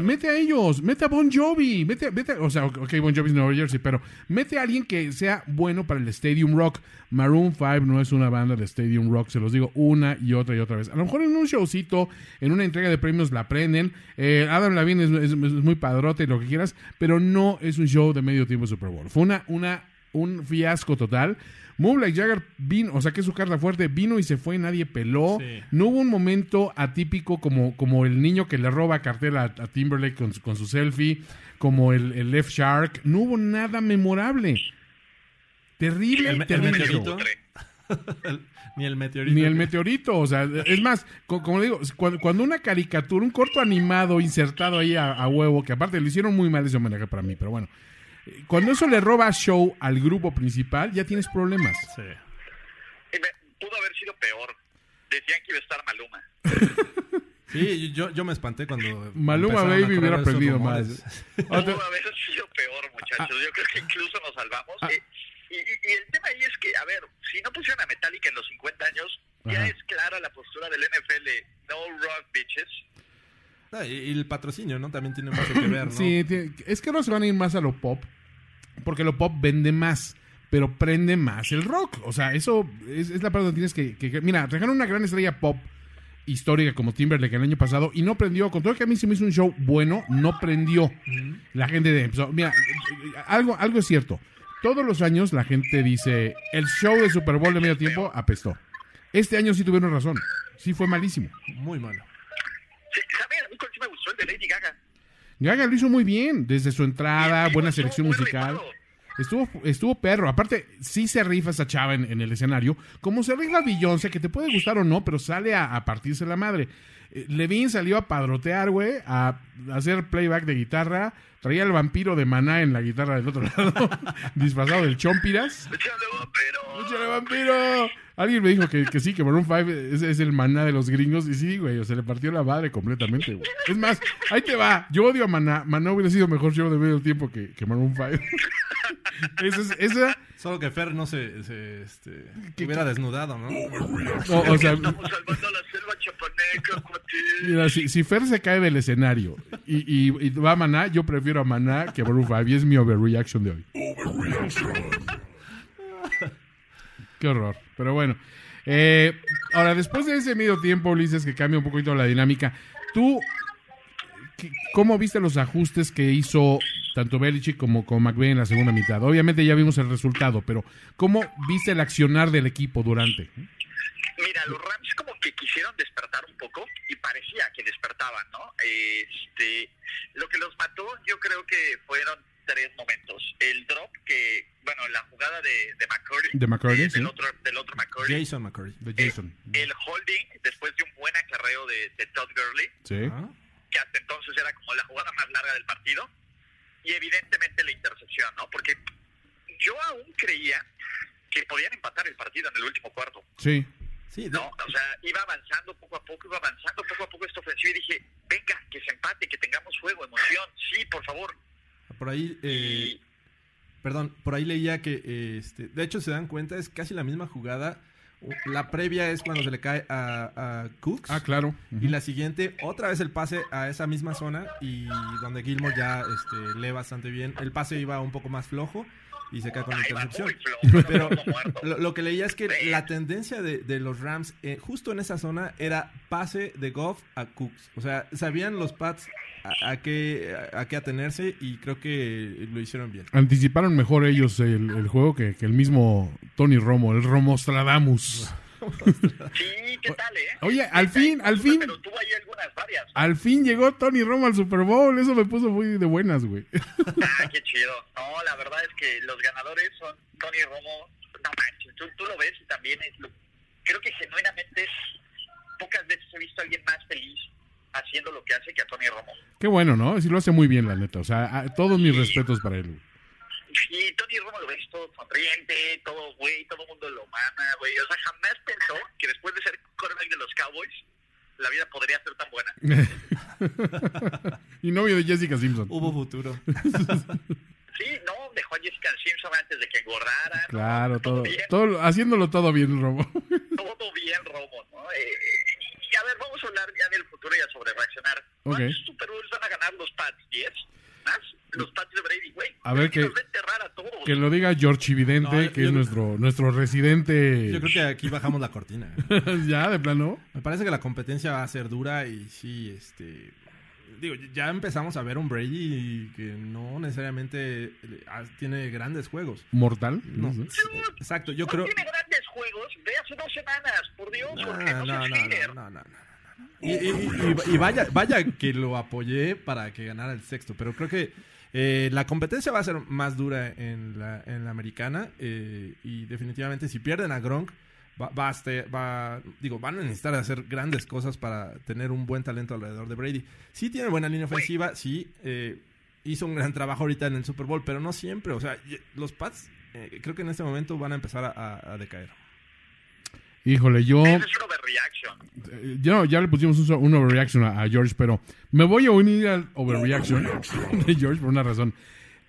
Mete a ellos, mete a Bon Jovi, mete, mete, o sea, ok, Bon Jovi es Nueva Jersey, pero mete a alguien que sea bueno para el Stadium Rock. Maroon 5 no es una banda de Stadium Rock, se los digo una y otra y otra vez. A lo mejor en un showcito, en una entrega de premios la prenden. Eh, Adam Levine es, es- es muy padrote y lo que quieras, pero no es un show de medio tiempo de Super Bowl. Fue una, una, un fiasco total. Move Like Jagger vino, o sea, que su carta fuerte, vino y se fue, nadie peló. Sí. No hubo un momento atípico como, como el niño que le roba cartera a, a Timberlake con, su- con su selfie, como el, el Left Shark. No hubo nada memorable. Terrible, El terrible. El- ni el meteorito. Ni el meteorito, o sea, es más, co- como digo, cuando, cuando una caricatura, un corto animado insertado ahí a, a huevo, que aparte le hicieron muy mal ese homenaje para mí, pero bueno, cuando eso le roba show al grupo principal, ya tienes problemas. Sí. Me- pudo haber sido peor. Decían que iba a estar Maluma. Sí, yo, yo me espanté cuando. Maluma Baby hubiera aprendido rumores. más. Pudo haber sido peor, muchachos. Yo creo que incluso nos salvamos. Ah. Eh, y, y- y el tema ahí es que, a ver, si no pusieron a Metallica en los 50 años, ya Ajá. es clara la postura del NFL. No rock, bitches. Ah, y, y el patrocinio, ¿no? También tiene mucho que ver, ¿no? Sí, es que ahora se van a ir más a lo pop, porque lo pop vende más, pero prende más el rock. O sea, eso es, es la parte donde tienes que, Mira, trajeron una gran estrella pop histórica como Timberlake el año pasado y no prendió. Con todo que a mí se me hizo un show bueno, no prendió. La gente de, empezó- mira, algo, algo es cierto. Todos los años la gente dice, el show de Super Bowl de medio tiempo apestó. Este año sí tuvieron razón. Sí fue malísimo. Muy malo. Sí, ¿saben? A mí sí me gustó el de Lady Gaga. Gaga lo hizo muy bien, desde su entrada, buena selección musical. Estuvo, estuvo perro. Aparte, sí se rifa esa chava en, en el escenario. Como se rifa Beyoncé, que te puede gustar o no, pero sale a, a partirse la madre. Eh, Levine salió a padrotear, güey, a hacer playback de guitarra. Traía el vampiro de maná en la guitarra del otro lado, disfrazado del Chompiras. Échale, vampiro. ¡Échale, vampiro! Alguien me dijo que, que sí, que Maroon 5 es, es el maná de los gringos. Y sí, güey, se le partió la madre completamente, güey. Es más, ahí te va. Yo odio a Maná. Maná hubiera sido mejor show de medio tiempo que, que Maroon 5. esa, es- esa Solo que Fer no se, se este, ¿Qué- hubiera desnudado, ¿no? o, o sea, Estamos salvando a la selva chapaneca, mira, si, si Fer se cae del escenario y, y- y va a Maná, yo prefiero a Maná que a Maroon 5. Y es mi overreaction de hoy. Qué horror. Pero bueno. Eh, ahora, después de ese medio tiempo, Ulises, que cambia un poquito la dinámica, ¿tú cómo viste los ajustes que hizo tanto Belichick como, como McVay en la segunda mitad? Obviamente ya vimos el resultado, pero ¿cómo viste el accionar del equipo durante? Mira, los Rams como que quisieron despertar un poco y parecía que despertaban, ¿no? Este, lo que los mató yo creo que fueron tres momentos. El drop que, bueno, la jugada de, de McCurdy. De McCurdy, eh, sí. del, otro, del otro McCurdy. Jason McCurry. De Eh, Jason. El holding después de un buen acarreo de, de Todd Gurley, Sí. Que hasta entonces era como la jugada más larga del partido. Y evidentemente la intercepción, ¿no? Porque yo aún creía que podían empatar el partido en el último cuarto. Sí. Sí, No, o sea, iba avanzando poco a poco, iba avanzando poco a poco esta ofensiva y dije, venga, que se empate, que tengamos juego, emoción, sí, por favor. por ahí, eh, Y perdón, por ahí leía que, eh, este, de hecho se dan cuenta, es casi la misma jugada. La previa es cuando se le cae a, a Cooks. Ah, claro. Y la siguiente, otra vez el pase a esa misma zona y donde Gilmore ya este, lee bastante bien. El pase iba un poco más flojo y se cae con la intercepción. Pero lo, lo que leía es que Sí. la tendencia de, de los Rams, eh, justo en esa zona, era pase de Goff a Cooks. O sea, sabían los Pats a, a qué, a, a qué atenerse y creo que lo hicieron bien. Anticiparon mejor ellos el, el juego que, que el mismo Tony Romo, el Romostradamus. Sí, ¿qué tal, eh? Oye, al fin, al fin, Pero tuvo ahí algunas varias. al fin llegó Tony Romo al Super Bowl. Eso me puso muy de buenas, güey. Ah, qué chido. No, la verdad es que los ganadores son Tony Romo. No manches, tú, tú lo ves y también es lo- creo que genuinamente pocas veces he visto a alguien más feliz haciendo lo que hace que a Tony Romo. Qué bueno, ¿no? Sí lo hace muy bien, la neta. O sea, a- todos mis respetos para él. güey. Todo sonriente, todo güey, todo el mundo lo mama, güey. O sea, jamás pensó que después de ser quarterback de los Cowboys, la vida podría ser tan buena. y novio de Jessica Simpson. Hubo futuro. Sí, no, dejó a Jessica Simpson antes de que engordara. ¿no? Claro, todo, todo, haciéndolo todo bien, Romo. todo bien, Romo, ¿no? Eh, y a ver, vamos a hablar ya del futuro y a sobre reaccionar. ¿Cuántos Super Bowls van a ganar los Pats? ¿10? ¿Más? Los Pats de Brady, güey. A ver, que que- lo diga George Evidente, No, yo- que es nuestro, nuestro residente. Yo creo que aquí bajamos la cortina. ya, de plano. Me parece que la competencia va a ser dura y sí, este... Digo, ya empezamos a ver un Brady que no necesariamente eh, ah, tiene grandes juegos. Mortal. No, No sé. exacto, yo no creo... tiene grandes juegos. Ve hace dos semanas, por Dios, No, no, no, seas no, hater. no, no, no, no. Y, y- y- y vaya, vaya que lo apoyé para que ganara el sexto, pero creo que eh, la competencia va a ser más dura en la, en la americana eh, y definitivamente si pierden a Gronk va, va a digo, van a necesitar hacer grandes cosas para tener un buen talento alrededor de Brady. Sí tiene buena línea ofensiva, sí eh, hizo un gran trabajo ahorita en el Super Bowl, pero no siempre. O sea, los Pats eh, creo que en este momento van a empezar a decaer. Híjole, yo. Es un overreaction. eh, Ya, ya le pusimos un, un overreaction a, a George, pero me voy a unir al overreaction de George por una razón.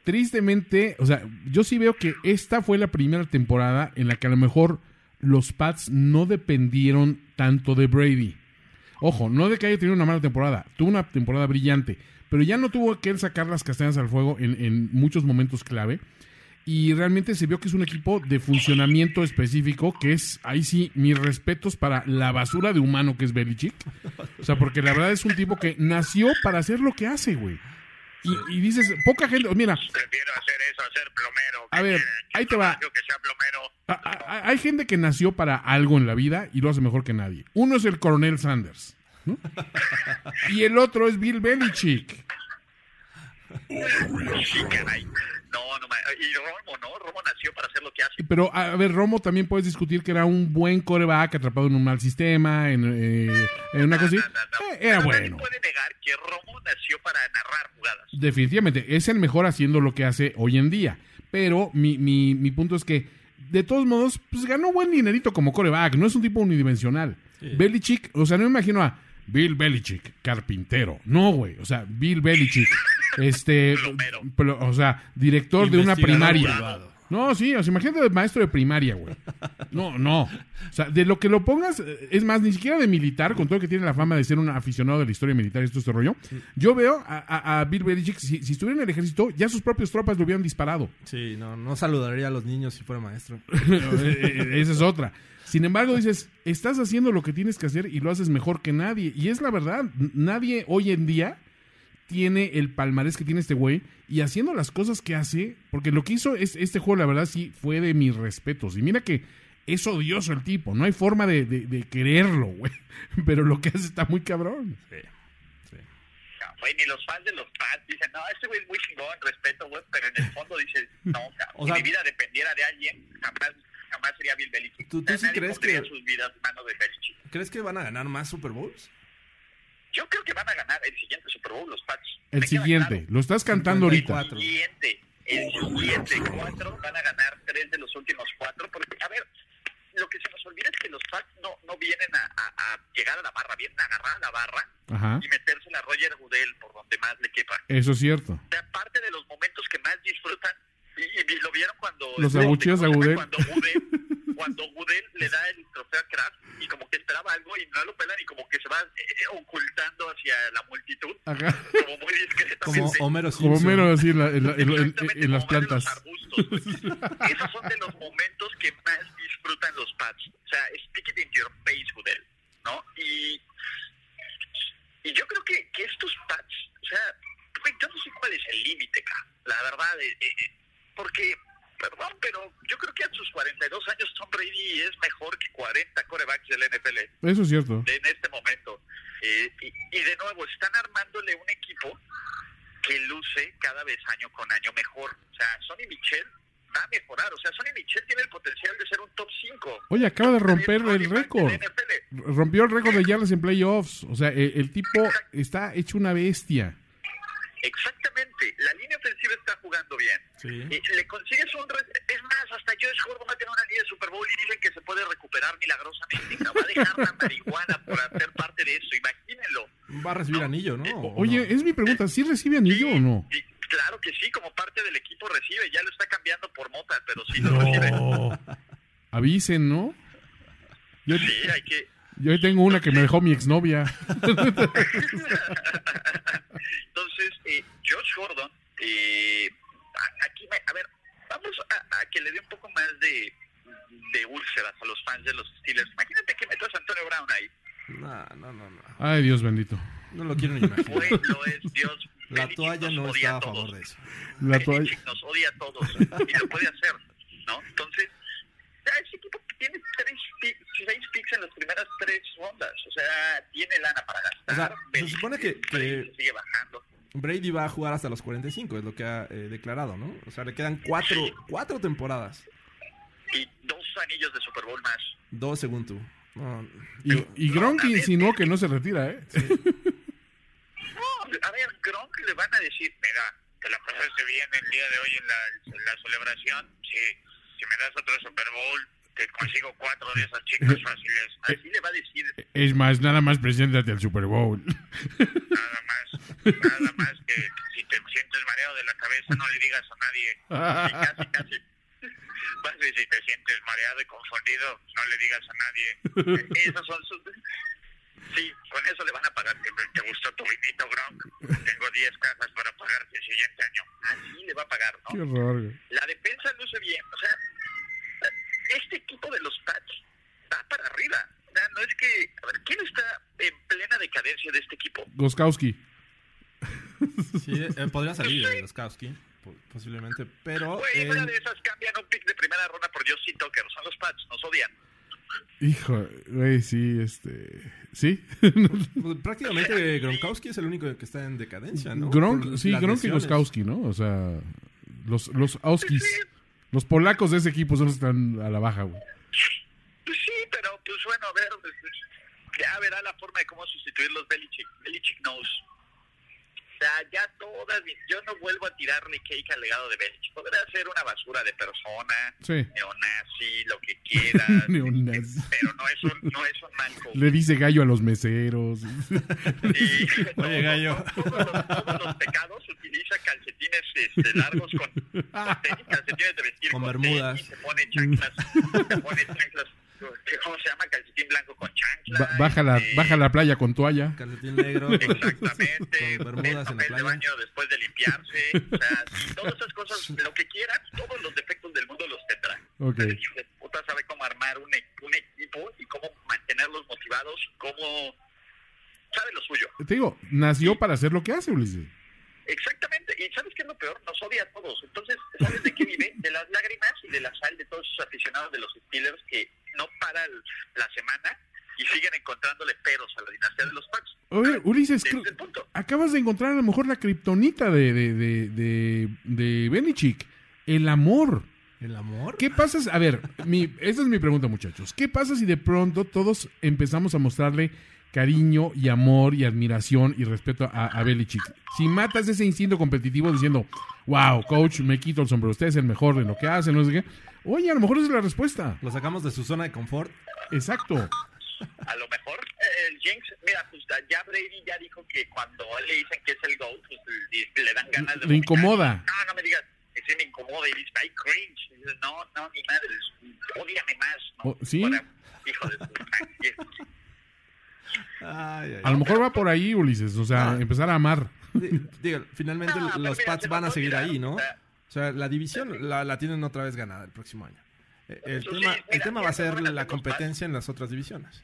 Tristemente, o sea, yo sí veo que esta fue la primera temporada en la que a lo mejor los Pats no dependieron tanto de Brady. Ojo, no de que haya tenido una mala temporada, tuvo una temporada brillante, pero ya no tuvo que él sacar las castañas al fuego en, en muchos momentos clave. Y realmente se vio que es un equipo de funcionamiento específico, que es, ahí sí, mis respetos para la basura de humano que es Belichick. O sea, porque la verdad es un tipo que nació para hacer lo que hace, güey. Y, y dices, poca gente, mira, Prefiero hacer eso, a ser plomero. A ver, ahí te va. Yo que sea plomero. a- a- hay gente que nació para algo en la vida y lo hace mejor que nadie. Uno es el coronel Sanders, ¿no? Y el otro es Bill Belichick. Sí, caray. No, no, y Romo, ¿no? Romo nació para hacer lo que hace. Pero, a ver, Romo, también puedes discutir que era un buen coreback atrapado en un mal sistema, en, eh, en una cosa así. No, no, no. Eh, era Pero nadie bueno. puede negar que Romo nació para narrar jugadas. Definitivamente, es el mejor haciendo lo que hace hoy en día. Pero mi, mi, mi punto es que, de todos modos, pues ganó buen dinerito como coreback. No es un tipo unidimensional. Belichick, o sea, no me imagino a Bill Belichick, carpintero. No, güey. O sea, Bill Belichick, este, plo- o sea, director de una primaria. privado. No, sí, o sea, imagínate de maestro de primaria, güey. No, no. O sea, de lo que lo pongas, es más, ni siquiera de militar, con todo que tiene la fama de ser un aficionado de la historia militar y todo este rollo. Yo veo a, a- a Bill Belichick, si, si estuviera en el ejército, ya sus propios tropas lo hubieran disparado. Sí, no, no saludaría a los niños si fuera maestro. Eh, Esa es otra. Sin embargo, dices, estás haciendo lo que tienes que hacer y lo haces mejor que nadie. Y es la verdad, nadie hoy en día tiene el palmarés que tiene este güey y haciendo las cosas que hace, porque lo que hizo es, este juego, la verdad, sí fue de mis respetos. Y mira que es odioso el tipo, no hay forma de, de- de quererlo, güey. Pero lo que hace está muy cabrón. No, güey, ni los fans de los Pats dicen, no, este güey es muy chingón, respeto, güey, pero en el fondo dices, no, O si sea- mi vida dependiera de alguien, jamás, jamás sería Bill Belichick. ¿Tú- tú O sea, sí crees que- sus vidas en manos de Belichick. ¿Crees que van a ganar más Super Bowls? Yo creo que van a ganar el siguiente Super Bowl los Pats. El Me siguiente, claro. lo estás cantando ahorita. 54. El siguiente, el siguiente cuatro van a ganar tres de los últimos cuatro, porque, a ver, lo que se nos olvida es que los Pats no, no vienen a, a- a llegar a la barra, vienen a agarrar a la barra Ajá, y meterse a Roger Goodell por donde más le quepa. eso es cierto. O sea, parte de los momentos que más disfrutan, y, y lo vieron cuando... Los este, abucheos ¿cómo se a? Goodell. Cuando Goodell, cuando Goodell le da el trofeo a Kraft y como que esperaba algo y no lo pelan y como que se va eh, ocultando hacia la multitud, Ajá. como muy Como discretamente. Homero Como Simpson. mero así en, la- en la- en- en- las como de los plantas. arbustos. Esos son de los momentos que más disfrutan los Pats. O sea, speak it in your face, Goodell, ¿no? Y, y yo creo que, que estos Pats, o sea, yo no sé cuál es el límite, la verdad, eh, eh, porque, perdón, pero yo creo que a sus 42 años Tom Brady es mejor que 40 corebacks del NFL. Eso es cierto. En este momento. Eh, y, y de nuevo, están armándole un equipo que luce cada vez año con año mejor. O sea, Sonny Michel va a mejorar. O sea, Sonny Michel tiene el potencial de ser un top 5. Oye, acaba de romper el récord. Rompió el récord de yardas en playoffs. O sea, el, el tipo está hecho una bestia. Exactamente, la línea ofensiva está jugando bien. Sí. Y le consigues un... Es más, hasta Josh Gordon va a tener una línea de Super Bowl y dicen que se puede recuperar milagrosamente. Va a dejar la marihuana por hacer parte de eso, imagínenlo. Va a recibir anillo, ¿no? Eh, ¿O oye, no? es mi pregunta, ¿sí recibe anillo o no? Claro que sí, como parte del equipo recibe, ya lo está cambiando por mota, pero sí lo recibe. No. Avisen, ¿no? Yo, Sí, hay que... yo ahí tengo una que me dejó mi exnovia. Entonces, eh, Josh Gordon, eh, a- aquí, me- a ver, vamos a, a que le dé un poco más de, de úlceras a los fans de los Steelers. Imagínate que metas a Antonio Brown ahí. No, no, no, no. Ay, Dios bendito. No lo quiero ni imaginar. Fue, lo es, Dios. La toalla no está a favor de eso. La toalla. Nos odia a todos y lo puede hacer, ¿no? Entonces, ya ese equipo tiene tres pi- seis picks en las primeras tres rondas, o sea, tiene lana para gastar. O sea, se supone que- sigue bajando. Brady va a jugar hasta los 45, es lo que ha eh, declarado, ¿no? O sea, le quedan cuatro, cuatro temporadas. y dos anillos de Super Bowl más. Dos según tú. No, Y, y Gronk insinuó que no se retira, ¿eh? No, a ver, Gronk le van a decir, mira, te la pasaste bien el día de hoy en la, en la celebración. Si, si me das otro Super Bowl, te consigo cuatro de esas chicas fáciles. Así le va a decir Es más, nada más preséntate al Super Bowl. nada más, nada más que si te sientes mareado de la cabeza no le digas a nadie. Casi, casi. Decir, si te sientes mareado y confundido, no le digas a nadie. Esos son sus... Sí, con eso le van a pagar. ¿Te, gustó tu vinito, Gronk? Tengo 10 cajas para pagarte el siguiente año. Así le va a pagar, Qué ¿no? horror. güey. La defensa luce bien. O sea, este equipo de los Pats va para arriba. O sea, no es que... A ver, ¿quién está en plena decadencia de este equipo? Goskowski. sí, eh, podría salir de Laskowski, po- posiblemente, pero... Güey, eh, una de esas cambian un pick de primera ronda por Justin Tucker. Son los Pats, nos odian. Hijo, güey, sí, este. ¿Sí? pues, prácticamente Gronkowski es el único que está en decadencia, ¿no? Gronk, sí, Gronk y. Goskowski, ¿no? O sea, los, los Auskis. Los polacos de ese equipo son los que están a la baja, güey. Pues sí, pero pues bueno, a ver, pues, ya verá la forma de cómo sustituir los Belichick. Belichick knows. O sea, ya todas, mis- yo no vuelvo a tirarle cake al legado de Belichick. Podrá ser una basura de persona, Sí. neonazi, lo que quieras. Neonazi. Pero no es un, no es un manco. Le dice gallo a los meseros. Sí, Oye, gallo. Todos, los, todos los pecados utiliza calcetines este, largos con, con tenis, calcetines de vestir Con con, bermudas. tenis, se pone chanclas, se pone chanclas, ¿cómo se llama? Calcetín blanco con chanclas. Ba- baja, la, este, baja la playa con toalla. Calcetín negro. Exactamente, Con bermudas en la papel de playa. baño después de limpiarse, o sea, todas esas cosas, lo que quieran, todos los defectos del mundo los tendrá. Ok. El hijo de puta sabe cómo armar un, e- un equipo y cómo mantenerlos motivados, cómo sabe lo suyo. Te digo, nació para hacer lo que hace, Ulises. Exactamente, y ¿sabes qué es lo peor? Nos odia a todos. Entonces, ¿sabes de qué vive? De las lágrimas y de la sal de todos esos aficionados de los Steelers que no paran la semana y siguen encontrándole peros a la dinastía de los Pats. Oye, Ulises, Ese creo- es el punto. acabas de encontrar a lo mejor la kriptonita de, de, de, de, de Belichick. El amor. ¿El amor? ¿Qué pasa? si- A ver, mi, esa es mi pregunta, muchachos. ¿Qué pasa si de pronto todos empezamos a mostrarle cariño y amor y admiración y respeto a, a Belichick? Si matas ese instinto competitivo diciendo, wow, coach, me quito el sombrero, usted es el mejor de lo que hace, no sé qué. Oye, a lo mejor esa es la respuesta. Lo sacamos de su zona de confort. Exacto. A lo mejor eh, el Jinx, mira, pues ya Brady ya dijo que cuando le dicen que es el GOAT, pues le, le dan ganas de... Le incomoda. No, no me digas, ese me incomoda y dice, ay, cringe. Y no, no, ni madre, odiame más. ¿no? Oh, ¿sí? Para- hijo de puta. Ay, ay, A lo mejor va por ahí, Ulises. O sea, No. empezar a amar. Di- Diga, finalmente No, los mira, Pats van a seguir ahí, ¿no? o sea, O sea, la división la, la tienen otra vez ganada el próximo año. Eh, El Eso tema, sí, el mira, tema va a ser la competencia en las otras divisiones.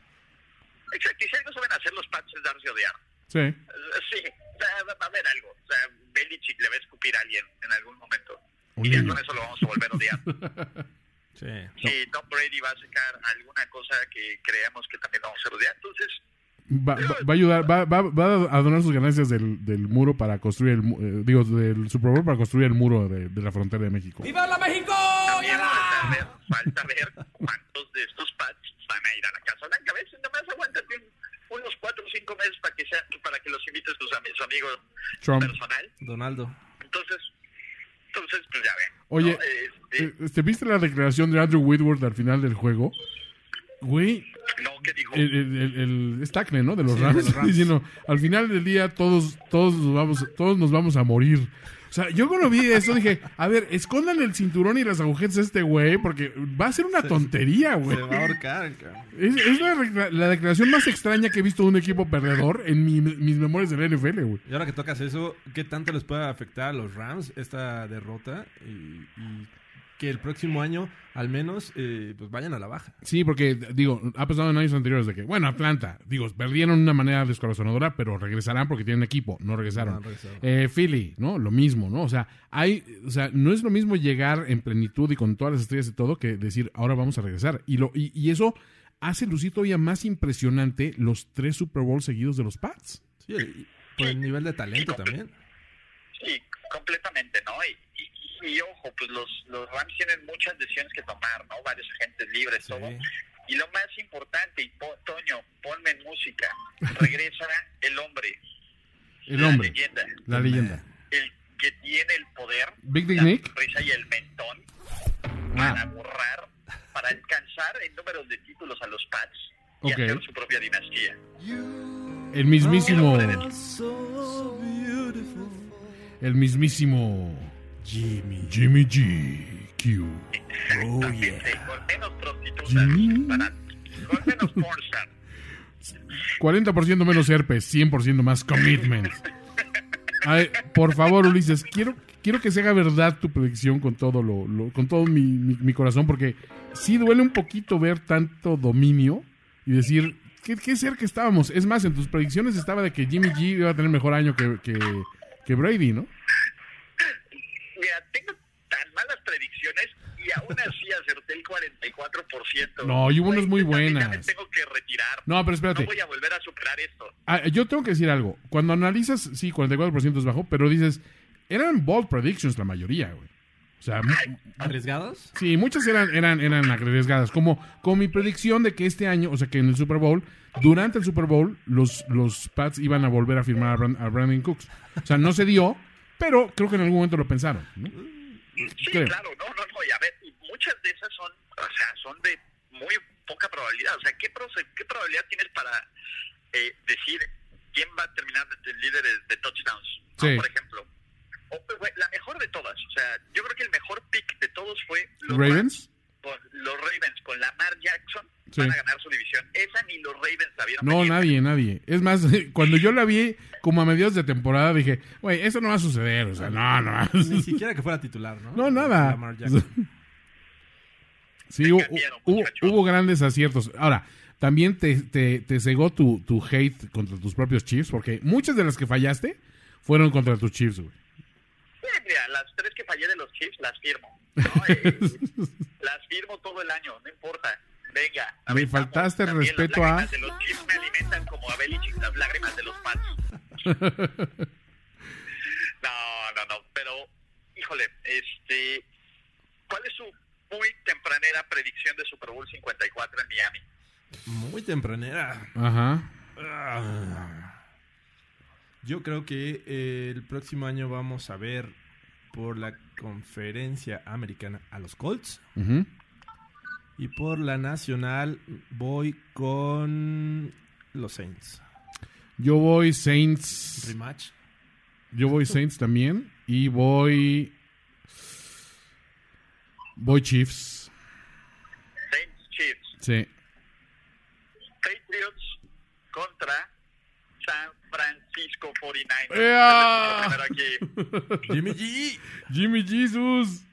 Exacto, y si algo saben hacer los Pats es darse a odiar. Sí. Eh, Sí, o sea, va a haber algo. O sea, Belichick le va a escupir a alguien en algún momento. Un y ya con eso lo vamos a volver a odiar. Sí. Si Tom Brady va a sacar alguna cosa que creamos que también vamos a odiar, entonces Va, va- va a ayudar, va, va- va a donar sus ganancias del, del muro para construir el, mu- eh, digo, del Super Bowl para construir el muro de, de la frontera de México. también falta ver, falta ver cuántos de estos Pats van a ir a la Casa Blanca. A veces nada más aguántate un- unos cuatro o cinco meses para que sean, para que los invites tus ami- su amigo Trump. personal. Donaldo. Entonces, entonces pues ya ven. Oye, ¿no? Este, Eh, este, ¿Viste la declaración de Andrew Whitworth al final del juego? Güey, no, ¿qué dijo? el, el, el, ¿no? De los Sí, de Rams. los Rams. Diciendo, al final del día todos, todos, nos vamos, todos nos vamos a morir. O sea, yo cuando vi eso dije, a ver, escondan el cinturón y las agujetas a este güey porque va a ser una tontería, güey. Se va a ahorcar, cabrón. Es, es la, la declaración más extraña que he visto de un equipo perdedor en mi- mis memorias del NFL, güey. Y ahora que tocas eso, ¿qué tanto les puede afectar a los Rams esta derrota? Y, y que el próximo año, al menos, eh, pues vayan a la baja. Sí, porque, digo, ha pasado en años anteriores de que, bueno, Atlanta, digo, perdieron de una manera descorazonadora, pero regresarán porque tienen equipo, no regresaron. No. Eh, Philly, ¿no? Lo mismo, ¿no? O sea, hay, o sea, no es lo mismo llegar en plenitud y con todas las estrellas y todo que decir, ahora vamos a regresar. Y, lo, y, y eso hace lucir todavía más impresionante los tres Super Bowls seguidos de los Pats. Sí, por el nivel de talento también. Sí, completamente, ¿no? Y, y, ojo, pues los, los Rams tienen muchas decisiones que tomar, ¿no? Varios agentes libres, Sí. todo. Y lo más importante, y po- Toño, ponme música, regresa el hombre, El la hombre, leyenda, la leyenda. el que tiene el poder, Big la Nick. sonrisa y el mentón para Ah, borrar, para alcanzar en números de títulos a los Pats y Ok. hacer su propia dinastía. el mismísimo, el mismísimo Jimmy. Jimmy G. Q. Oh, menos prostitutas, Jimmy. para- con menos pornstar. 40% menos herpes, 100% más commitment. Ay, por favor, Ulises, quiero, quiero que se haga verdad tu predicción con todo lo, lo- con todo mi, mi- mi corazón, porque sí duele un poquito ver tanto dominio y decir qué, qué cerca estábamos. Es más, en tus predicciones estaba de que Jimmy G iba a tener mejor año que, que, que Brady, ¿no? Mira, tengo tan malas predicciones y aún así acerté el 44%. No, y hubo unas muy Güey, ya me buenas. tengo que retirar. No, pero No espérate. voy a volver a superar esto. Ah, yo tengo que decir algo. Cuando analizas, sí, 44% es bajo, pero dices, eran bold predictions la mayoría, güey. O sea, ¿Arriesgados? Sí, muchas eran, eran, eran arriesgadas. Como, como mi predicción de que este año, o sea, que en el Super Bowl, durante el Super Bowl, los, los Pats iban a volver a firmar a, Brand- a Brandon Cooks. O sea, no se dio, pero creo que en algún momento lo pensaron. ¿no? Sí, Creo. claro, no, no, no. Y a ver, muchas de esas son, o sea, son de muy poca probabilidad. O sea, ¿qué, qué probabilidad tienes para eh, decir quién va a terminar de, de líder de, touchdowns? ¿no? Sí. Por ejemplo. O, la mejor de todas. O sea, yo creo que el mejor pick de todos fue los Ravens. con los Ravens con Lamar Jackson Sí. van a ganar su división. Esa ni los Ravens la vieron No, venir. nadie, nadie. Es más, cuando yo la vi como a mediados de temporada, dije, güey, eso no va a suceder. O sea, no, no. Ni siquiera que fuera titular, ¿no? No, nada. Sí, hubo, hubo- grandes aciertos. Ahora, también te, te, te cegó tu, tu hate contra tus propios Chiefs, porque muchas de las que fallaste fueron contra tus Chiefs, güey. Sí, mira, las tres que fallé de los Chiefs las firmo. ¿no? Eh, las firmo todo el año, no importa. Venga. Me aventamos. faltaste el respeto las a- lágrimas de los Chiefs me alimentan como a Belichick las lágrimas de los Pats. No, no, no. Pero, híjole, este... ¿Cuál es su muy tempranera predicción de Super Bowl 54 en Miami? Muy tempranera. Ajá. Ah. Yo creo que eh, el próximo año vamos a ver por la conferencia americana a los Colts. Ujú. Y por la nacional voy con los Saints. Yo voy Saints. Rematch. Yo voy Saints también. Y voy. Voy Chiefs. Saints Chiefs. Sí. Patriots contra San Francisco. Francisco 49. ¡Ea! Primero aquí. Jimmy G. Jimmy Jesus.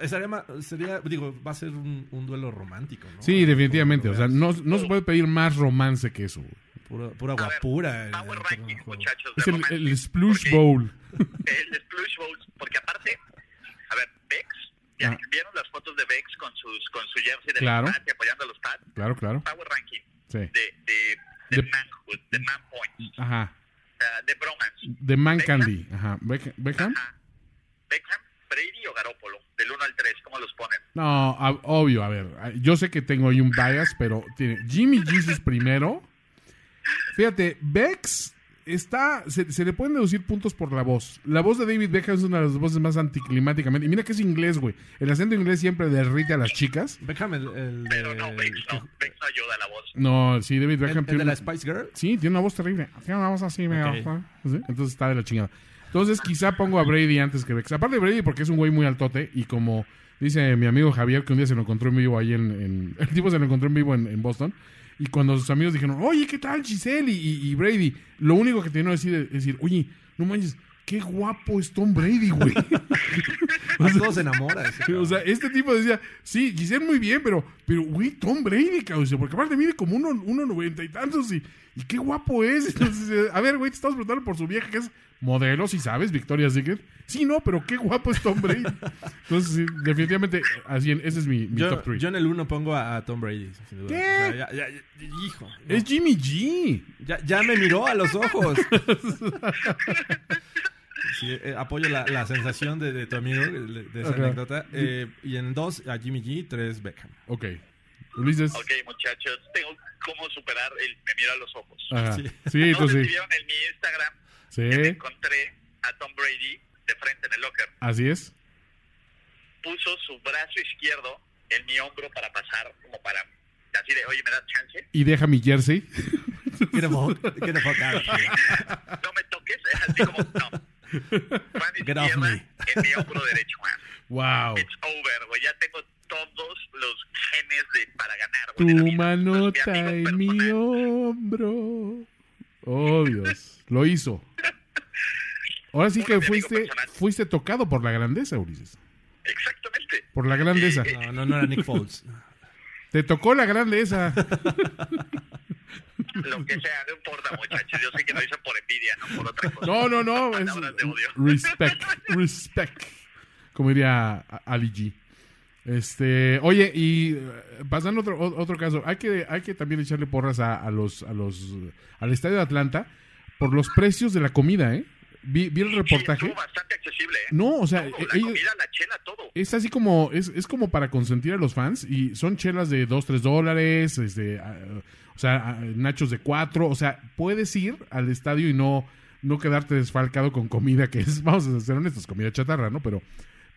Eh, Sería, sería, digo, va a ser un, un duelo romántico, ¿no? Sí, definitivamente. O sea, no no, se puede pedir más romance que eso. güey. Pura, pura guapura. Power el Ranking, muchachos. Es de el, romance. el Splush Bowl. El Splush Bowls, porque aparte, a ver, Bex, ¿ya Ah. ¿vieron las fotos de Bex con, sus, con su jersey de Claro. los Pats apoyando a los Pats? Claro, claro. Power Ranking Sí. de, de, de, De- manhood, de man points, Ajá. sea, de bromance. De Man Beckham. Candy. Ajá. Beck- ¿Beckham? Ajá. Beckham, Brady o Garópolo, del 1 al 3, ¿cómo los ponen? No, a- obvio, a ver. Yo sé que tengo ahí un bias, pero tiene Jimmy Jesus primero. Fíjate, Bex está. Se, se le pueden deducir puntos por la voz. La voz de David Beckham es una de las voces más anticlimáticamente. Y mira que es inglés, güey. El acento inglés siempre derrite a las chicas. Beckham, el, el de, Pero no, Bex no, Bex ayuda a la voz. No, sí, David Beckham el tiene de la Spice Girl. Sí, tiene una voz terrible. Tiene una voz así, mega. Ok. ¿sí? Entonces está de la chingada. Entonces quizá pongo a Brady antes que Bex. Aparte de Brady porque es un güey muy altote y como dice mi amigo Javier que un día se lo encontró en vivo ahí en... en- el tipo se lo encontró en vivo en, en Boston y cuando sus amigos dijeron, oye, ¿qué tal Giselle y, y- y Brady? Lo único que tenía que decir es decir, oye, no manches, qué guapo es Tom Brady, güey. A todos se enamora. ese o sea, este tipo decía, sí, Giselle muy bien, pero, pero, güey, Tom Brady, cabrón, porque aparte mide como uno, uno noventa y tantos y, y qué guapo es. Entonces, eh, a ver, güey, te estamos preguntando por su vieja que es modelo, si sabes, Victoria's Secret. Sí, no, pero qué guapo es Tom Brady. Entonces, sí, definitivamente, así, ese es mi, mi yo, top 3. yo en el 1 pongo a, a Tom Brady. sin duda. ¿Qué? O sea, ya, ya- ya- hijo. no. Es Jimmy G. Ya, ya me miró a los ojos. Sí, eh, apoyo la, la sensación de, de tu amigo, de, de esa anécdota. Eh, y en 2 a Jimmy G, 3 Beckham. Ok. Ulises. Ok, muchachos, tengo cómo superar el me mira a los ojos. Ajá. Sí. Sí, si sí. vieron en mi Instagram que Sí, encontré a Tom Brady de frente en el locker. así es. Puso su brazo izquierdo en mi hombro para pasar, como para, así de, oye, ¿me das chance? Y deja mi jersey. Here. No me toques, así como, no. Mano izquierda me. en mi hombro derecho, man. Wow. It's over, güey. Ya tengo todos los genes de, para ganar, güey. de la Tu manota mi amigo en mi hombro. Oh, Dios. Lo hizo. Ahora sí que fuiste, fuiste tocado por la grandeza, Ulises. Exactamente. Por la grandeza. Eh, No, no, no era Nick Foles. Te tocó la grandeza. Lo que sea, no importa, muchachos. Yo sé que lo dicen por envidia, no por otra cosa. No, no, no. Es de odio. respect. Respect. Como diría Ali G. Este, oye, y eh, pasando otro, otro caso, hay que, hay que también echarle porras a, a los, a los, al estadio de Atlanta por los precios de la comida, ¿eh? Vi, vi el Sí, reportaje. estuvo bastante accesible, ¿eh? No, o sea, Todo, eh, la ellos- comida, la chela, todo. es así como, es, es como para consentir a los fans y son chelas de 2, 3 dólares, este, o sea, nachos de 4, o sea, puedes ir al estadio y no, no quedarte desfalcado con comida que es, vamos a ser honestos, comida chatarra, ¿no? Pero,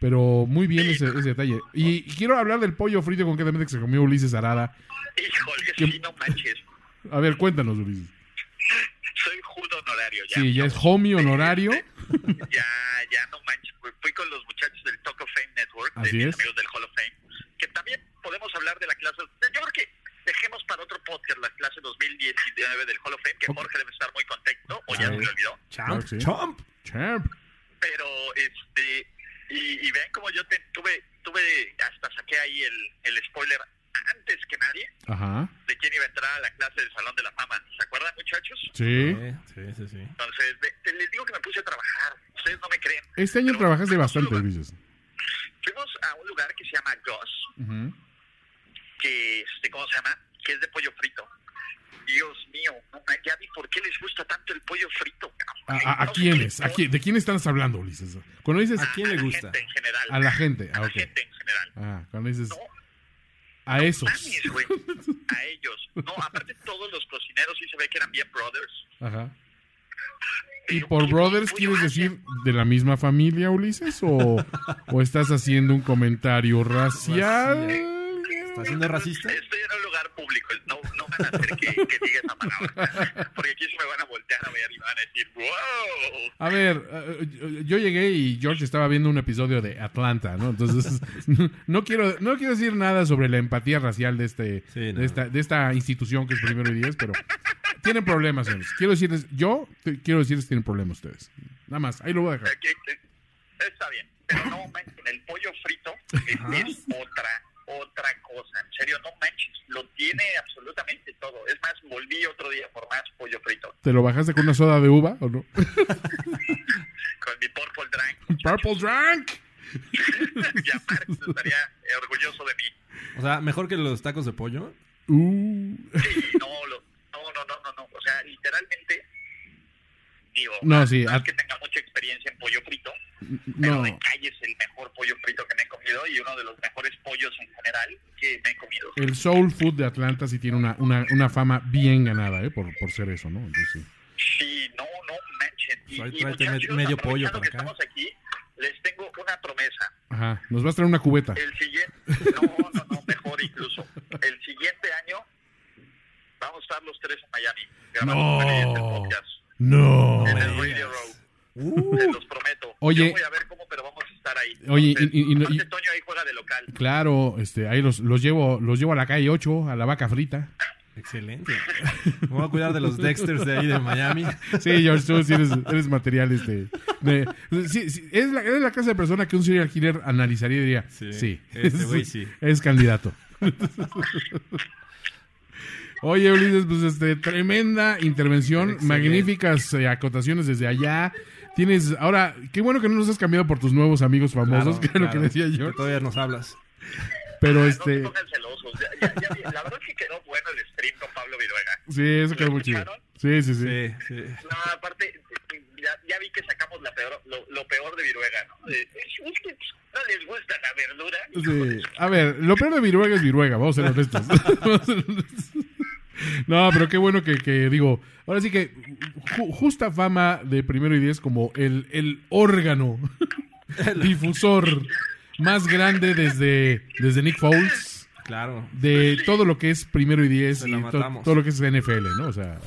pero muy bien ese, ese detalle. Y, y quiero hablar del pollo frito concretamente que se comió Ulises Arada. Híjole, ¿Qué- sí, no manches. A ver, cuéntanos, Ulises. Soy judo honorario ya. Sí, ya es homie honorario. Ya, ya no manches. Fui- con los muchachos del Talk of Fame Network, Así de mis es. amigos del Hall of Fame, que también podemos hablar de la clase. Yo creo que dejemos para otro podcast la clase 2019 del Hall of Fame, que. Jorge debe estar muy contento, o ya se le olvidó. Champ, que champ. Champ. Pero, este, y, y ven como yo te- tuve, tuve, hasta saqué ahí el, el spoiler antes que nadie Ajá. de quién iba a entrar a la clase del Salón de la Fama. ¿Se acuerdan, muchachos? Sí. Sí, sí, sí. Entonces, les digo que me puse a trabajar. Ustedes no me creen. Este año trabajaste bastante, Ulises. Fuimos a un lugar que se llama Ujú. que, este, ¿cómo se llama? Que es de pollo frito. Dios mío, no, ma- ya vi por qué les gusta tanto el pollo frito. cabrón. ¿A, a- a No quiénes? ¿A quién- ¿De quién estás hablando, Ulises? Cuando dices ¿A quién le la gusta? gente en general. a la gente. A Ah, la ok. gente en general. Ah, cuando dices No, a esos. mames, güey. A ellos. No, aparte todos los cocineros sí se ve que eran bien brothers. Ajá. ¿Y por brothers quieres decir de la misma familia, Ulises? ¿O, o estás haciendo un comentario racial? ¿Está siendo racista? Estoy en un lugar público, no, no van a hacer que, que diga palabra. Porque aquí se me van a voltear a ver y van a decir, wow. A ver, eh, yo llegué y George estaba viendo un episodio de Atlanta, ¿no? Entonces, no quiero, no quiero decir nada sobre la empatía racial de este, Sí, no. de esta, de esta institución que es primero y diez, pero, tienen problemas, señores. Quiero decirles, yo quiero decirles tienen problemas ustedes. Nada más, ahí lo voy a dejar. Que- que- Está bien, pero no el pollo frito es, es otra, otra cosa. En serio, no manches, lo tiene absolutamente todo. Es más, volví otro día por más pollo frito ¿Te lo bajaste con una soda de uva o no? con mi Purple Drink. Purple Drunk. ya Marx estaría orgulloso de mí. O sea, mejor que los tacos de pollo. Uh, Sí, no, lo- no, no, no, no, no. O sea, literalmente, digo, No, sí, no a- es que tenga mucha experiencia en pollo frito, pero no, de calle es el mejor pollo frito que me he comido y uno de los mejores pollos en general que me he comido. el Soul Food de Atlanta sí tiene una, una, una fama bien ganada, ¿eh? Por, por ser eso, ¿no? Entonces, sí. Sí, no, no manchen. Y, muchachos, medio pollo para que acá. estamos aquí, les tengo una promesa. Ajá. Nos vas a traer una cubeta. El siguiente, no, no, no, mejor incluso. El siguiente año vamos a estar los tres en Miami grabando No. podcast No. en el Radio Row. Se los prometo. Oye. Yo voy a ver cómo, pero vamos a estar ahí. Oye, Entonces, y- y- y no- aparte y- Toño ahí juega de local. Claro, este, ahí los, los llevo, los llevo a la calle 8, a la vaca frita. Excelente. Me voy a cuidar de los Dexters de ahí de Miami. Sí, George, tú sí eres, eres material, este. de- sí, sí, es, la, es la clase de persona que un serial killer analizaría y diría, sí, Sí, este güey sí. es candidato. Oye, Ulises, pues este, tremenda intervención, Excelente. magníficas eh, acotaciones desde allá. Tienes, ahora, qué bueno que no nos has cambiado por tus nuevos amigos famosos, que era lo que claro. decía yo. Que todavía nos hablas. Pero No este, se pongan celosos. Ya- ya- ya la verdad es que quedó bueno el stream con Pablo Viruega. sí, eso quedó muy chido. Sí, sí, sí. Sí, sí. No, aparte, ya, ya vi que sacamos la peor, lo, lo peor de Viruega, ¿no? Eh, Es, es que no les gusta la verdura. Sí. A ver, lo peor de Viruega es Viruega, vamos a ser honestos. No, pero qué bueno que, que digo, ahora sí que ju- justa fama de primero y diez como el, el órgano difusor más grande desde, desde Nick Foles, Claro. de todo lo que es primero y diez Se y la to- matamos. todo lo que es NFL, ¿no? O sea,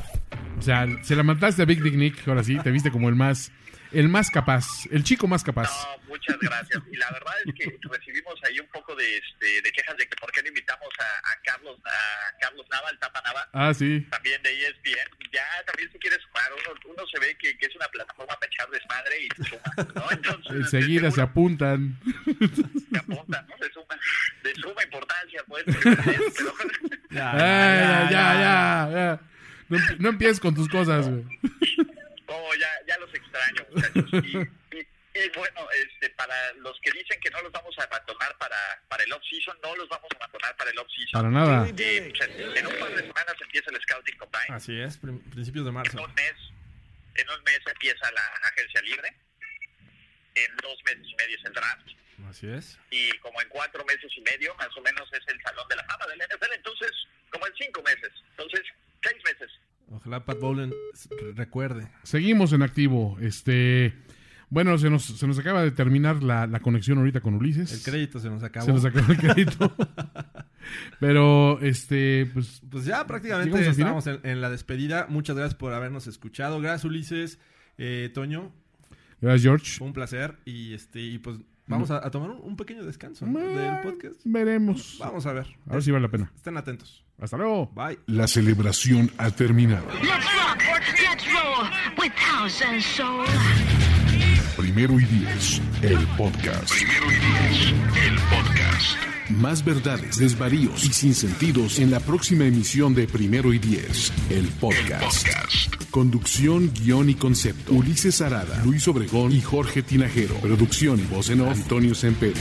o sea, se la mataste a Big Dick Nick, ahora sí, te viste como el más, el más capaz, el chico más capaz. No, muchas gracias. Y la verdad es que recibimos ahí un poco de, este, de quejas de que por qué no invitamos a, a Carlos a Carlos Nava, el Tapa Nava, Ah, sí. también de ESPN. Ya también si quieres sumar, uno, uno se ve que, que es una plataforma para echar desmadre y se suma, ¿no? Entonces, Enseguida se apuntan. se apunta, ¿no? De suma, de suma importancia, pues. Pero, Ya, ya, ya, ya, ya. No, no empieces con tus cosas, güey. Oh, ya, ya los extraño, muchachos. Y, y, y bueno, este, para los que dicen que no los vamos a abandonar para, para el off-season, no los vamos a abandonar para el off-season. Para nada. Eh, pues, en, en un par de semanas empieza el Scouting Combine. Así es, principios de En marzo. un mes, en un mes empieza la agencia libre. En dos meses y medio es el draft. Así es. Y como en cuatro meses y medio, más o menos, es el Salón de la Fama del NFL. Entonces, como en cinco meses. Entonces, seis meses. Ojalá Pat Bowlen recuerde. Seguimos en activo. Este. Bueno, se nos, se nos acaba de terminar la, la conexión ahorita con Ulises. El crédito se nos acabó. Se nos acabó el crédito. Pero, este, pues. Pues ya prácticamente estamos en, en la despedida. Muchas gracias por habernos escuchado. Gracias, Ulises. Eh, Toño, Gracias, George. fue un placer. Y este y pues vamos a, a tomar un, un pequeño descanso ¿no? del podcast. Veremos. Vamos a ver. A ver si vale la pena. Estén atentos. Hasta luego. Bye. La celebración ha terminado. Let's rock, let's roll with and soul. Primero y diez, el podcast. Primero y diez, el podcast. Más verdades, desvaríos y sinsentidos en la próxima emisión de Primero y Diez, el podcast. Conducción, guion y concepto. Ulises Arada, Luis Obregón y Jorge Tinajero. Producción y voz en off, Antonio Sempere.